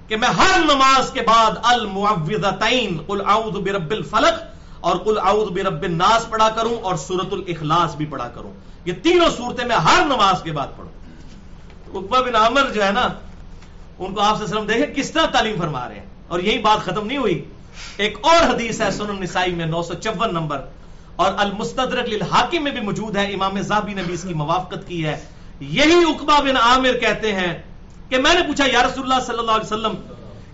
کہ میں ہر نماز کے بعد المعوذتین، قل اعوذ برب الفلق اور قل اعوذ برب الناس پڑھا کروں اور سورت الاخلاص بھی پڑھا کروں۔ یہ تینوں صورتیں میں ہر نماز کے بعد پڑھوں۔ اقبا بن عامر جو ہے نا، ان کو آپ سے دیکھیں کس طرح تعلیم فرما رہے ہیں۔ اور یہی بات ختم نہیں ہوئی۔ ایک اور حدیث ہے سنن نسائی میں نو سو چون نمبر۔ اور المستدرک للحاکم میں بھی موجود ہے، امام زابی نے بھی اس کی موافقت کی ہے۔ یہی اقبا بن عامر کہتے ہیں کہ میں نے پوچھا، یا رسول اللہ صلی اللہ علیہ وسلم،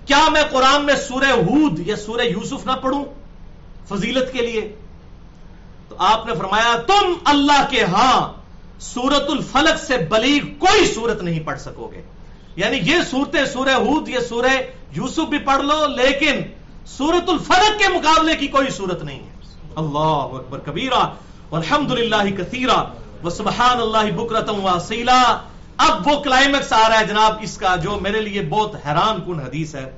کیا میں قرآن میں سورہ ہود یا سورہ یوسف نہ پڑھوں؟ فضیلت کے لیے۔ تو آپ نے فرمایا، تم اللہ کے ہاں سورت الفلق سے بلیغ کوئی صورت نہیں پڑھ سکو گے۔ یعنی یہ صورتیں سورہ ہود، یہ سورہ یوسف بھی پڑھ لو، لیکن سورت الفلق کے مقابلے کی کوئی صورت نہیں ہے۔ اللہ اکبر کبیرہ الحمد للہ کثیرہ وہ سبحان اللہ بکرتم واسیلا اب وہ کلائمیکس آ رہا ہے جناب، اس کا جو میرے لیے بہت حیران کن حدیث ہے۔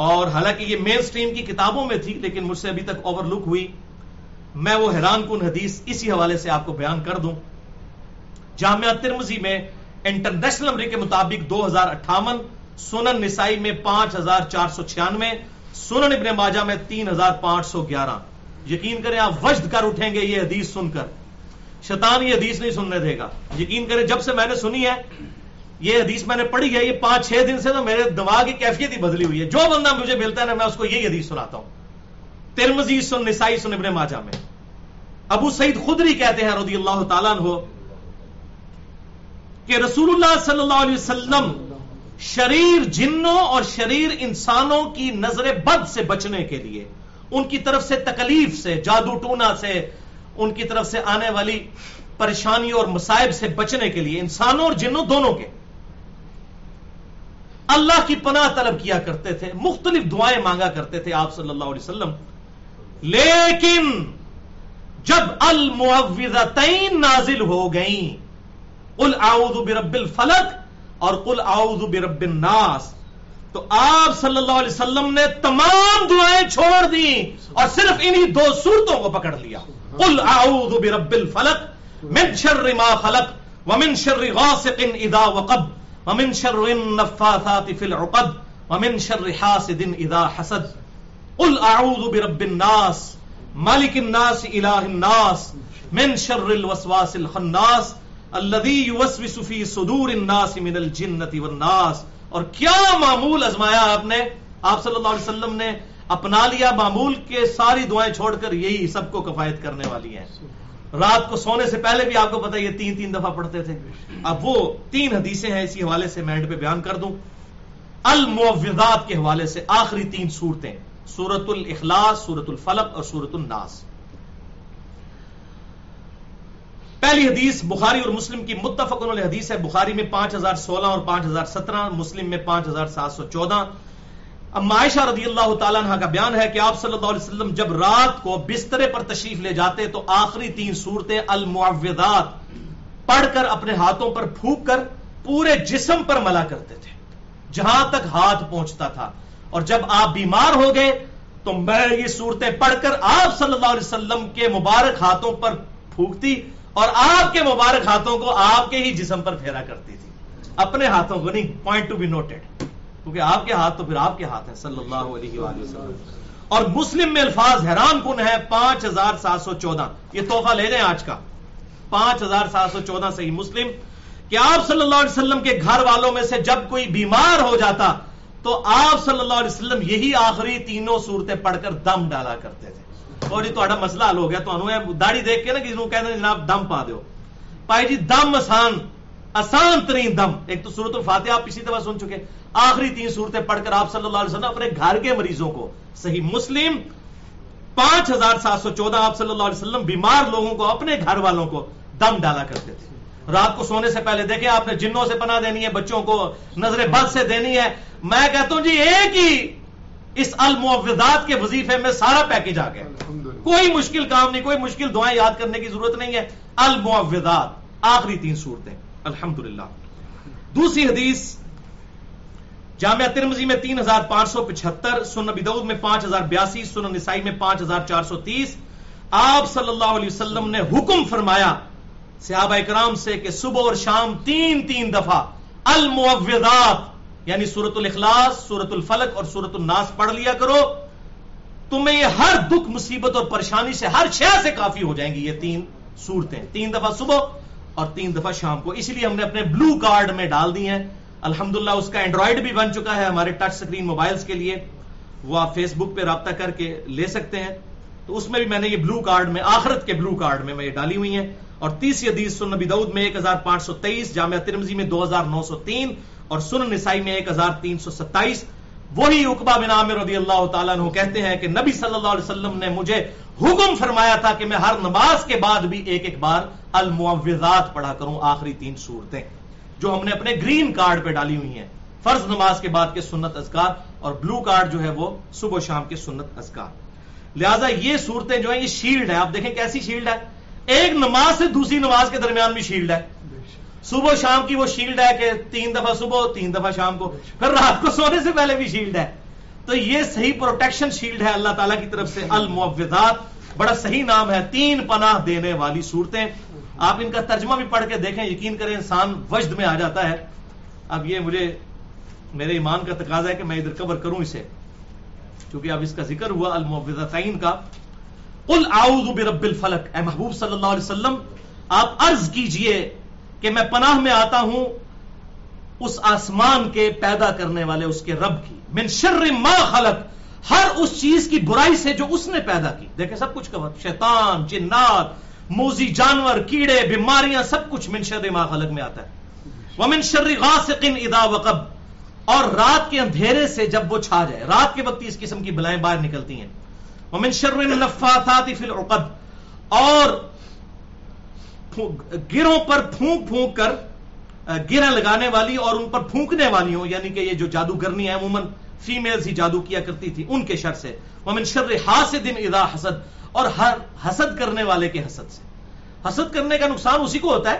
اور حالانکہ یہ مین سٹریم کی کتابوں میں تھی، لیکن مجھ سے ابھی تک اوور لک ہوئی۔ میں وہ حیران کن حدیث اسی حوالے سے آپ کو بیان کر دوں۔ جامعہ ترمزی میں انٹرنیشنل نمبر کے مطابق دو ہزار اٹھاون، سنن نسائی میں پانچ ہزار چار سو چھیانوے، سنن ابن ماجہ میں تین ہزار پانچ سو گیارہ۔ یقین کریں آپ وجد کر اٹھیں گے یہ حدیث سن کر۔ شیطان یہ حدیث نہیں سننے دے گا۔ یقین کریں جب سے میں نے سنی ہے یہ حدیث میں نے پڑھی ہے، یہ پانچ چھ دن سے تو میرے دماغ کی کیفیت ہی بدلی ہوئی ہے۔ جو بندہ مجھے ملتا ہے نا، میں اس کو یہی حدیث سناتا ہوں۔ ترمزی سن نسائی سن ابن ماجہ میں۔ ابو سعید خدری کہتے ہیں رضی اللہ تعالیٰ ہو کہ رسول اللہ صلی اللہ علیہ وسلم شریر جنوں اور شریر انسانوں کی نظر بد سے بچنے کے لیے، ان کی طرف سے تکلیف سے، جادو ٹونا سے، ان کی طرف سے آنے والی پریشانی اور مصائب سے بچنے کے لیے، انسانوں اور جنوں دونوں کے اللہ کی پناہ طلب کیا کرتے تھے، مختلف دعائیں مانگا کرتے تھے آپ صلی اللہ علیہ وسلم۔ لیکن جب المعوذتین نازل ہو گئیں، قل اعوذ برب الفلق اور قل اعوذ برب الناس، تو آپ صلی اللہ علیہ وسلم نے تمام دعائیں چھوڑ دی اور صرف انہی دو صورتوں کو پکڑ لیا۔ قل اعوذ برب الفلق، من شر ما خلق، ومن شر غاسق اذا وقب۔ ومن شر النفاثات في العقد ومن شر حاسد اذا حسد. قل اعوذ برب الناس مالک الناس الہ الناس، من شر الوسواس الخناس، الذي يوسوس في صدور الناس من الجنة والناس. اور کیا معمول ازمایا آپ نے؟ آپ صلی اللہ علیہ وسلم نے اپنا لیا معمول کے ساری دعائیں چھوڑ کر یہی سب کو کفایت کرنے والی ہیں۔ رات کو سونے سے پہلے بھی آپ کو پتا یہ تین تین دفعہ پڑھتے تھے۔ اب وہ تین حدیثیں ہیں، اسی حوالے سے میں پہ بیان کر دوں۔ المعوضات کے حوالے سے آخری تین صورتیں سورت الاخلاص سورت الفلق اور سورت الناس۔ پہلی حدیث بخاری اور مسلم کی متفق حدیث ہے۔ بخاری میں پانچ ہزار سولہ اور پانچ ہزار سترہ، مسلم میں پانچ ہزار سات سو چودہ۔ اب معائشہ رضی اللہ تعالیٰ عنہ کا بیان ہے کہ آپ صلی اللہ علیہ وسلم جب رات کو بسترے پر تشریف لے جاتے تو آخری تین صورتیں المعوذات پڑھ کر اپنے ہاتھوں پر پھونک کر پورے جسم پر ملا کرتے تھے، جہاں تک ہاتھ پہنچتا تھا۔ اور جب آپ بیمار ہو گئے تو میں یہ صورتیں پڑھ کر آپ صلی اللہ علیہ وسلم کے مبارک ہاتھوں پر پھونکتی اور آپ کے مبارک ہاتھوں کو آپ کے ہی جسم پر پھیرا کرتی تھی۔ اپنے ہاتھوں کو نہیں پوائنٹ ٹو بی نوٹڈ کیونکہ آپ کے ہاتھ تو پھر آپ کے ہاتھ ہیں، صلی اللہ علیہ وآلہ وسلم۔ اور مسلم میں الفاظ حیران کن ہے پانچ ہزار سات سو چودہ۔ یہ تحفہ لے لیں آج کا۔ پانچ ہزار سات سو چودہ صحیح مسلم۔ کہ آپ صلی اللہ علیہ وسلم کے گھر والوں میں سے جب کوئی بیمار ہو جاتا، تو آپ صلی اللہ علیہ وسلم یہی آخری تینوں صورتیں پڑھ کر دم ڈالا کرتے تھے۔ اور یہ تو مسئلہ حل ہو گیا۔ تو داڑھی دیکھ کے نا کسی کو کہتے ہیں جناب دم پا دو پائی جی دم آسان۔ آسان ترین دم۔ ایک تو صورت الفاتحہ آپ اسی طرح سن چکے آخری تین صورتیں پڑھ کر آپ صلی اللہ علیہ وسلم اپنے گھر کے مریضوں کو صحیح مسلم پانچ ہزار سات سو چودہ آپ صلی اللہ علیہ وسلم بیمار لوگوں کو اپنے گھر والوں کو دم ڈالا کرتے تھے۔ رات کو سونے سے پہلے دیکھیں آپ نے جنوں سے پناہ دینی ہے بچوں کو نظر بد سے دینی ہے۔ میں کہتا ہوں جی ایک ہی اس المعوضات کے وظیفے میں سارا پیکج آ گیا۔ کوئی مشکل کام نہیں کوئی مشکل دعائیں یاد کرنے کی ضرورت نہیں ہے۔ المعوضات آخری تین صورتیں الحمدللہ۔ دوسری حدیث، جامعہ ترمزی میں تین ہزار پانچ سو پچہتر سن نبی دعود میں پانچ ہزار بیاسی سن نسائی میں پانچ ہزار چار سو تیس۔ آپ صلی اللہ علیہ وسلم نے حکم فرمایا صحابہ اکرام سے کہ صبح اور شام تین تین دفعہ المعوضات یعنی سورت الاخلاص سورت الفلق اور سورت الناس پڑھ لیا کرو۔ تمہیں یہ ہر دکھ، مصیبت اور پریشانی سے ہر شہر سے کافی ہو جائیں گی، یہ تین صورتیں۔ تین دفعہ صبح اور تین دفعہ شام کو۔ اسی لیے ہم نے اپنے بلو کارڈ میں ڈال دی ہیں۔ الحمدللہ اس کا اینڈرائڈ بھی بن چکا ہے ہمارے ٹچ سکرین موبائلز کے لیے۔ وہ آپ فیس بک پہ رابطہ کر کے لے سکتے ہیں۔ تو اس میں بھی میں نے یہ بلو کارڈ میں، آخرت کے بلو کارڈ میں میں یہ ڈالی ہوئی ہیں۔ اور تیسری حدیث سن نبی دعود میں ایک ہزار پانچ سو تیئیس، جامعہ ترمزی میں دو ہزار نو سو تین اور سن نسائی میں ایک ہزار تین سو ستائیس۔ وہی اقبا بن عامر رضی اللہ تعالیٰ عنہ کہتے ہیں کہ نبی صلی اللہ علیہ وسلم نے مجھے حکم فرمایا تھا کہ میں ہر نماز کے بعد بھی ایک ایک بار المعوضات پڑھا کروں، آخری تین صورتیں جو ہم نے اپنے گرین کارڈ پہ ڈالی ہوئی ہیں۔ فرض نماز کے بعد کے سنت اذکار اور بلو کارڈ جو ہے وہ صبح و شام کے سنت اذکار۔ لہٰذا یہ صورتیں جو ہیں، یہ شیلڈ ہے۔ آپ دیکھیں کیسی شیلڈ ہے؟ ایک نماز سے دوسری نماز کے درمیان بھی شیلڈ ہے۔ صبح شام کی وہ شیلڈ ہے کہ تین دفعہ صبح تین دفعہ شام کو۔ پھر رات کو سونے سے پہلے بھی شیلڈ ہے۔ تو یہ صحیح پروٹیکشن شیلڈ ہے اللہ تعالیٰ کی طرف سے۔ المعوضات بڑا صحیح نام ہے۔ تین پناہ دینے والی صورتیں۔ آپ ان کا ترجمہ بھی پڑھ کے دیکھیں، یقین کریں انسان وجد میں آ جاتا ہے۔ اب یہ مجھے، میرے ایمان کا تقاضا ہے کہ میں ادھر کور کروں اسے۔ کیونکہ اب اس کا ذکر ہوا المعوضتین کا۔ قل اعوذ برب الفلق۔ اے محبوب صلی اللہ علیہ وسلم، آپ عرض کیجیے کہ میں پناہ میں آتا ہوں اس آسمان کے پیدا کرنے والے اس کے رب کی۔ من شر ما خلق۔ ہر اس چیز کی برائی سے جو اس نے پیدا کی۔ دیکھیں سب کچھ کور شیطان، جنات، موزی جانور، کیڑے، بیماریاں، سب کچھ من شر ما خلق میں آتا ہے۔ ومن شر غاسق اذا وقب۔ اور رات کے اندھیرے سے جب وہ چھا جائے۔ رات کے وقت اس قسم کی بلائیں باہر نکلتی ہیں۔ ومن شر النفاثات فی العقد۔ اور گروں پر پھونک پھونک کر گرہ لگانے والی اور ان پر پھونکنے والی ہوں یعنی کہ یہ جو جادوگرنی ہے عموماً فیمیلز ہی جادو کیا کرتی تھی، ان کے شر سے۔ ومن شر حاسد اذا حسد، اور ہر حسد کرنے والے کے حسد سے۔ حسد کرنے کا نقصان اسی کو ہوتا ہے،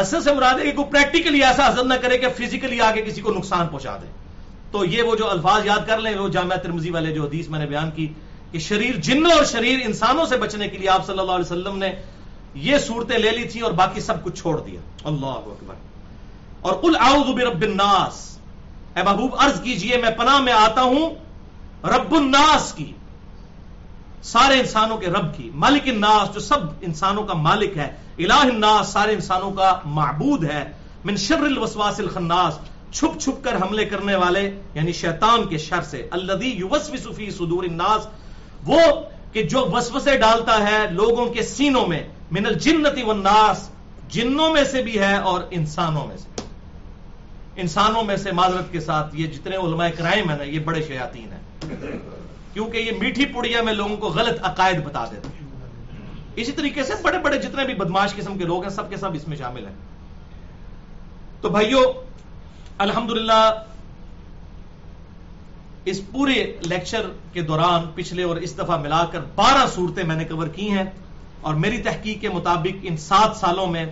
حسد سے مراد ہے کہ کوئی پریکٹیکلی ایسا حسد نہ کرے کہ فزیکلی آگے کسی کو نقصان پہنچا دے۔ تو یہ وہ جو الفاظ یاد کر لیں، وہ جامعہ ترمزی والے جو حدیث میں نے بیان کی کہ شریر جنوں اور شریر انسانوں سے بچنے کے لیے آپ صلی اللہ علیہ وسلم نے یہ صورتیں لے لی تھی اور باقی سب کچھ چھوڑ دیا۔ اللہ اکبر۔ اور قل اعوذ برب الناس۔ اے محبوب، عرض کیجیے، میں پناہ میں آتا ہوں رب الناس کی، سارے انسانوں کے رب کی۔ مالک الناس، جو سب انسانوں کا مالک ہے۔ الہ الناس، سارے انسانوں کا معبود ہے۔ من شر الوسواس الخناس، چھپ چھپ کر حملے کرنے والے یعنی شیطان کے شر سے۔ الذی یوسوس فی صدور الناس، وہ کہ جو وسوسے ڈالتا ہے لوگوں کے سینوں میں۔ من الجنتی والناس، جنوں میں سے بھی ہے اور انسانوں میں سے۔ انسانوں میں سے معذرت کے ساتھ یہ جتنے علماء کرائم ہیں نا، یہ بڑے شیاطین ہیں۔ کیونکہ یہ میٹھی پڑیا میں لوگوں کو غلط عقائد بتا دیتے ہیں۔ اسی طریقے سے بڑے بڑے جتنے بھی بدماش قسم کے لوگ ہیں، سب کے سب اس میں شامل ہیں۔ تو بھائیو، الحمدللہ، اس پورے لیکچر کے دوران پچھلے اور اس دفعہ ملا کر بارہ صورتیں میں نے کور کی ہیں۔ اور میری تحقیق کے مطابق ان سات سالوں میں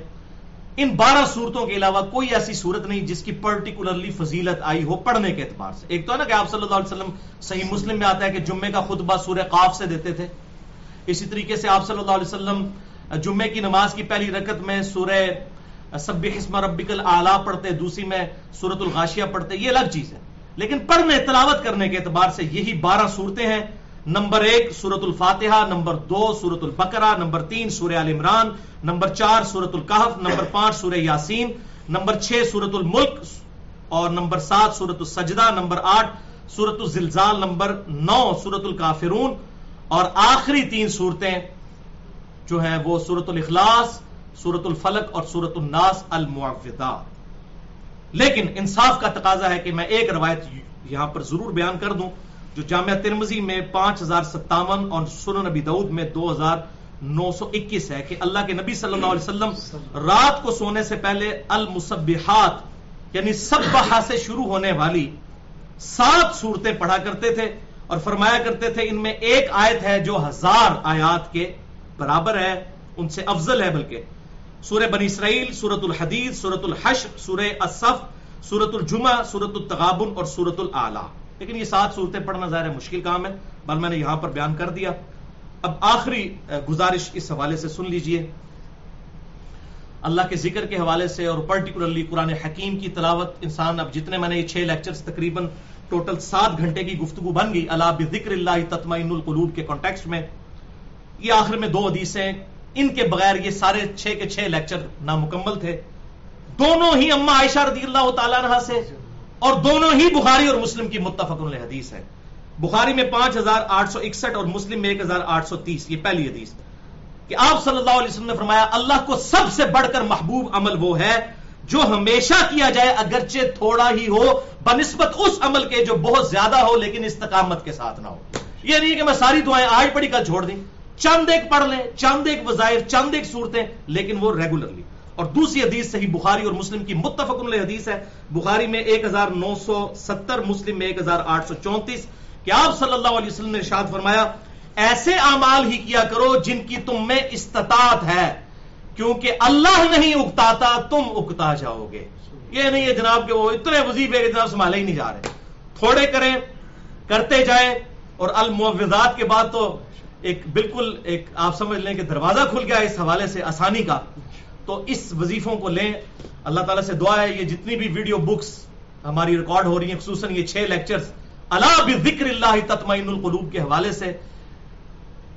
ان بارہ صورتوں کے علاوہ کوئی ایسی صورت نہیں جس کی پرٹیکولرلی فضیلت آئی ہو پڑھنے کے اعتبار سے۔ ایک تو ہے نا کہ آپ صلی اللہ علیہ وسلم صحیح مسلم میں آتا ہے کہ جمعے کا خطبہ سورہ قاف سے دیتے تھے۔ اسی طریقے سے آپ صلی اللہ علیہ وسلم جمعے کی نماز کی پہلی رکت میں سورہ سب حسم ربک العلیٰ پڑھتے، دوسری میں سورت الغاشیہ پڑھتے، یہ الگ چیز ہے۔ لیکن پڑھنے، تلاوت کرنے کے اعتبار سے یہی بارہ صورتیں ہیں۔ نمبر ایک سورت الفاتحہ، نمبر دو سورت البقرہ، نمبر تین سورہ عال عمران، نمبر چار سورت القحف نمبر پانچ سورہ یاسین، نمبر چھ سورت الملک اور نمبر سات سورت السجدہ، نمبر آٹھ سورت الزلزال، نمبر نو سورت الکافرون اور آخری تین صورتیں جو ہیں وہ سورت الاخلاص سورت الفلق اور سورت الناس المعوضہ لیکن انصاف کا تقاضا ہے کہ میں ایک روایت یہاں پر ضرور بیان کر دوں۔ جو جامعہ ترمزی میں پانچ ہزار ستاون اور سنن نبی دعود میں دو ہزار نو سو اکیس ہے کہ اللہ کے نبی صلی اللہ علیہ وسلم رات کو سونے سے پہلے المسبحات یعنی سب سے شروع ہونے والی سات صورتیں پڑھا کرتے تھے اور فرمایا کرتے تھے ان میں ایک آیت ہے جو ہزار آیات کے برابر ہے، ان سے افضل ہے بلکہ۔ سورہ بنی اسرائیل سورت الحدیث سورت الحش سورہ اصف سورت الجمہ سورت التغابن اور سورت العلیٰ لیکن یہ سات صورتیں پڑھنا ظاہر مشکل کام ہے، بل میں نے یہاں پر بیان کر دیا۔ اب آخری گزارش اس حوالے سے سن لیجیے۔ اللہ کے ذکر کے حوالے سے اور پرٹیکولرلی قرآن حکیم کی تلاوت، انسان، اب جتنے میں نے یہ چھ لیکچرز تقریباً ٹوٹل سات گھنٹے کی گفتگو بن گئی۔ اللہ بذکر اللہ تطمئن القلوب کے کانٹیکسٹ میں۔ یہ آخر میں دو حدیثیں، ان کے بغیر یہ سارے چھ کے چھ لیکچر نامکمل تھے۔ دونوں ہی اما عائشہ رضی اللہ تعالیٰ عنہ سے۔ اور دونوں ہی بخاری اور مسلم کی متفق حدیث ہے بخاری میں پانچ ہزار آٹھ سو اکسٹھ اور مسلم میں ایک ہزار آٹھ سو تیس۔ یہ پہلی حدیث کہ آپ صلی اللہ علیہ وسلم نے فرمایا، اللہ کو سب سے بڑھ کر محبوب عمل وہ ہے جو ہمیشہ کیا جائے، اگرچہ تھوڑا ہی ہو، بنسبت اس عمل کے جو بہت زیادہ ہو، لیکن استقامت کے ساتھ نہ ہو۔ یہ نہیں کہ میں ساری دعائیں آج پڑھی، کل چھوڑ دیں۔ چند ایک پڑھ لیں، چند ایک وظائر چند ایک صورتیں، لیکن وہ ریگولرلی اور دوسری حدیث صحیح بخاری اور مسلم کی متفق علیہ حدیث ہے۔ بخاری میں ایک ہزار نو سو ستر، مسلم میں ایک ہزار آٹھ سو چونتیس۔ کہ آپ صلی اللہ علیہ وسلم نے ارشاد فرمایا، ایسے اعمال ہی کیا کرو جن کی تم میں استطاعت ہے، کیونکہ اللہ نہیں اکتاتا، تم اکتا جاؤ گے۔ یہ نہیں ہے جناب کہ وہ اتنے وظیفے کے جناب سنبھالے ہی نہیں جا رہے۔ تھوڑے کریں، کرتے جائیں، اور المعوضات کے بعد تو ایک بالکل ایک آپ سمجھ لیں کہ دروازہ کھل گیا اس حوالے سے آسانی کا۔ تو اس وظیفوں کو لیں۔ اللہ تعالیٰ سے دعا ہے، یہ جتنی بھی ویڈیو بکس ہماری ریکارڈ ہو رہی ہیں، خصوصاً یہ چھ لیکچرز اللہ بذکر اللہ تطمئن القلوب کے حوالے سے۔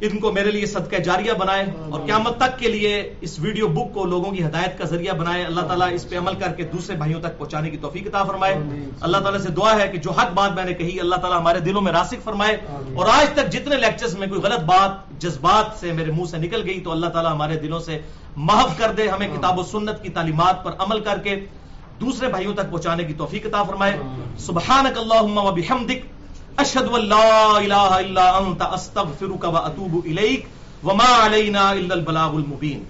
ان کو میرے لیے صدقہ جاریہ بنائے اور قیامت تک کے لیے اس ویڈیو بک کو لوگوں کی ہدایت کا ذریعہ بنائے۔ اللہ تعالیٰ اس پہ عمل کر کے دوسرے بھائیوں تک پہنچانے کی توفیق عطا فرمائے۔ اللہ تعالیٰ سے دعا ہے کہ جو حق بات میں نے کہی اللہ تعالیٰ ہمارے دلوں میں راسک فرمائے۔ اور آج تک جتنے لیکچرز میں کوئی غلط بات جذبات سے میرے منہ سے نکل گئی تو اللہ تعالیٰ ہمارے دلوں سے محف کر دے۔ ہمیں کتاب و سنت کی تعلیمات پر عمل کر کے دوسرے بھائیوں تک پہنچانے کی توفیق عطا فرمائے۔ سبحانک اللہم و بحمدک۔ أشهد أن لا إله إلا أنت أستغفرك وأتوب إليك وما علينا إلا البلاغ المبين.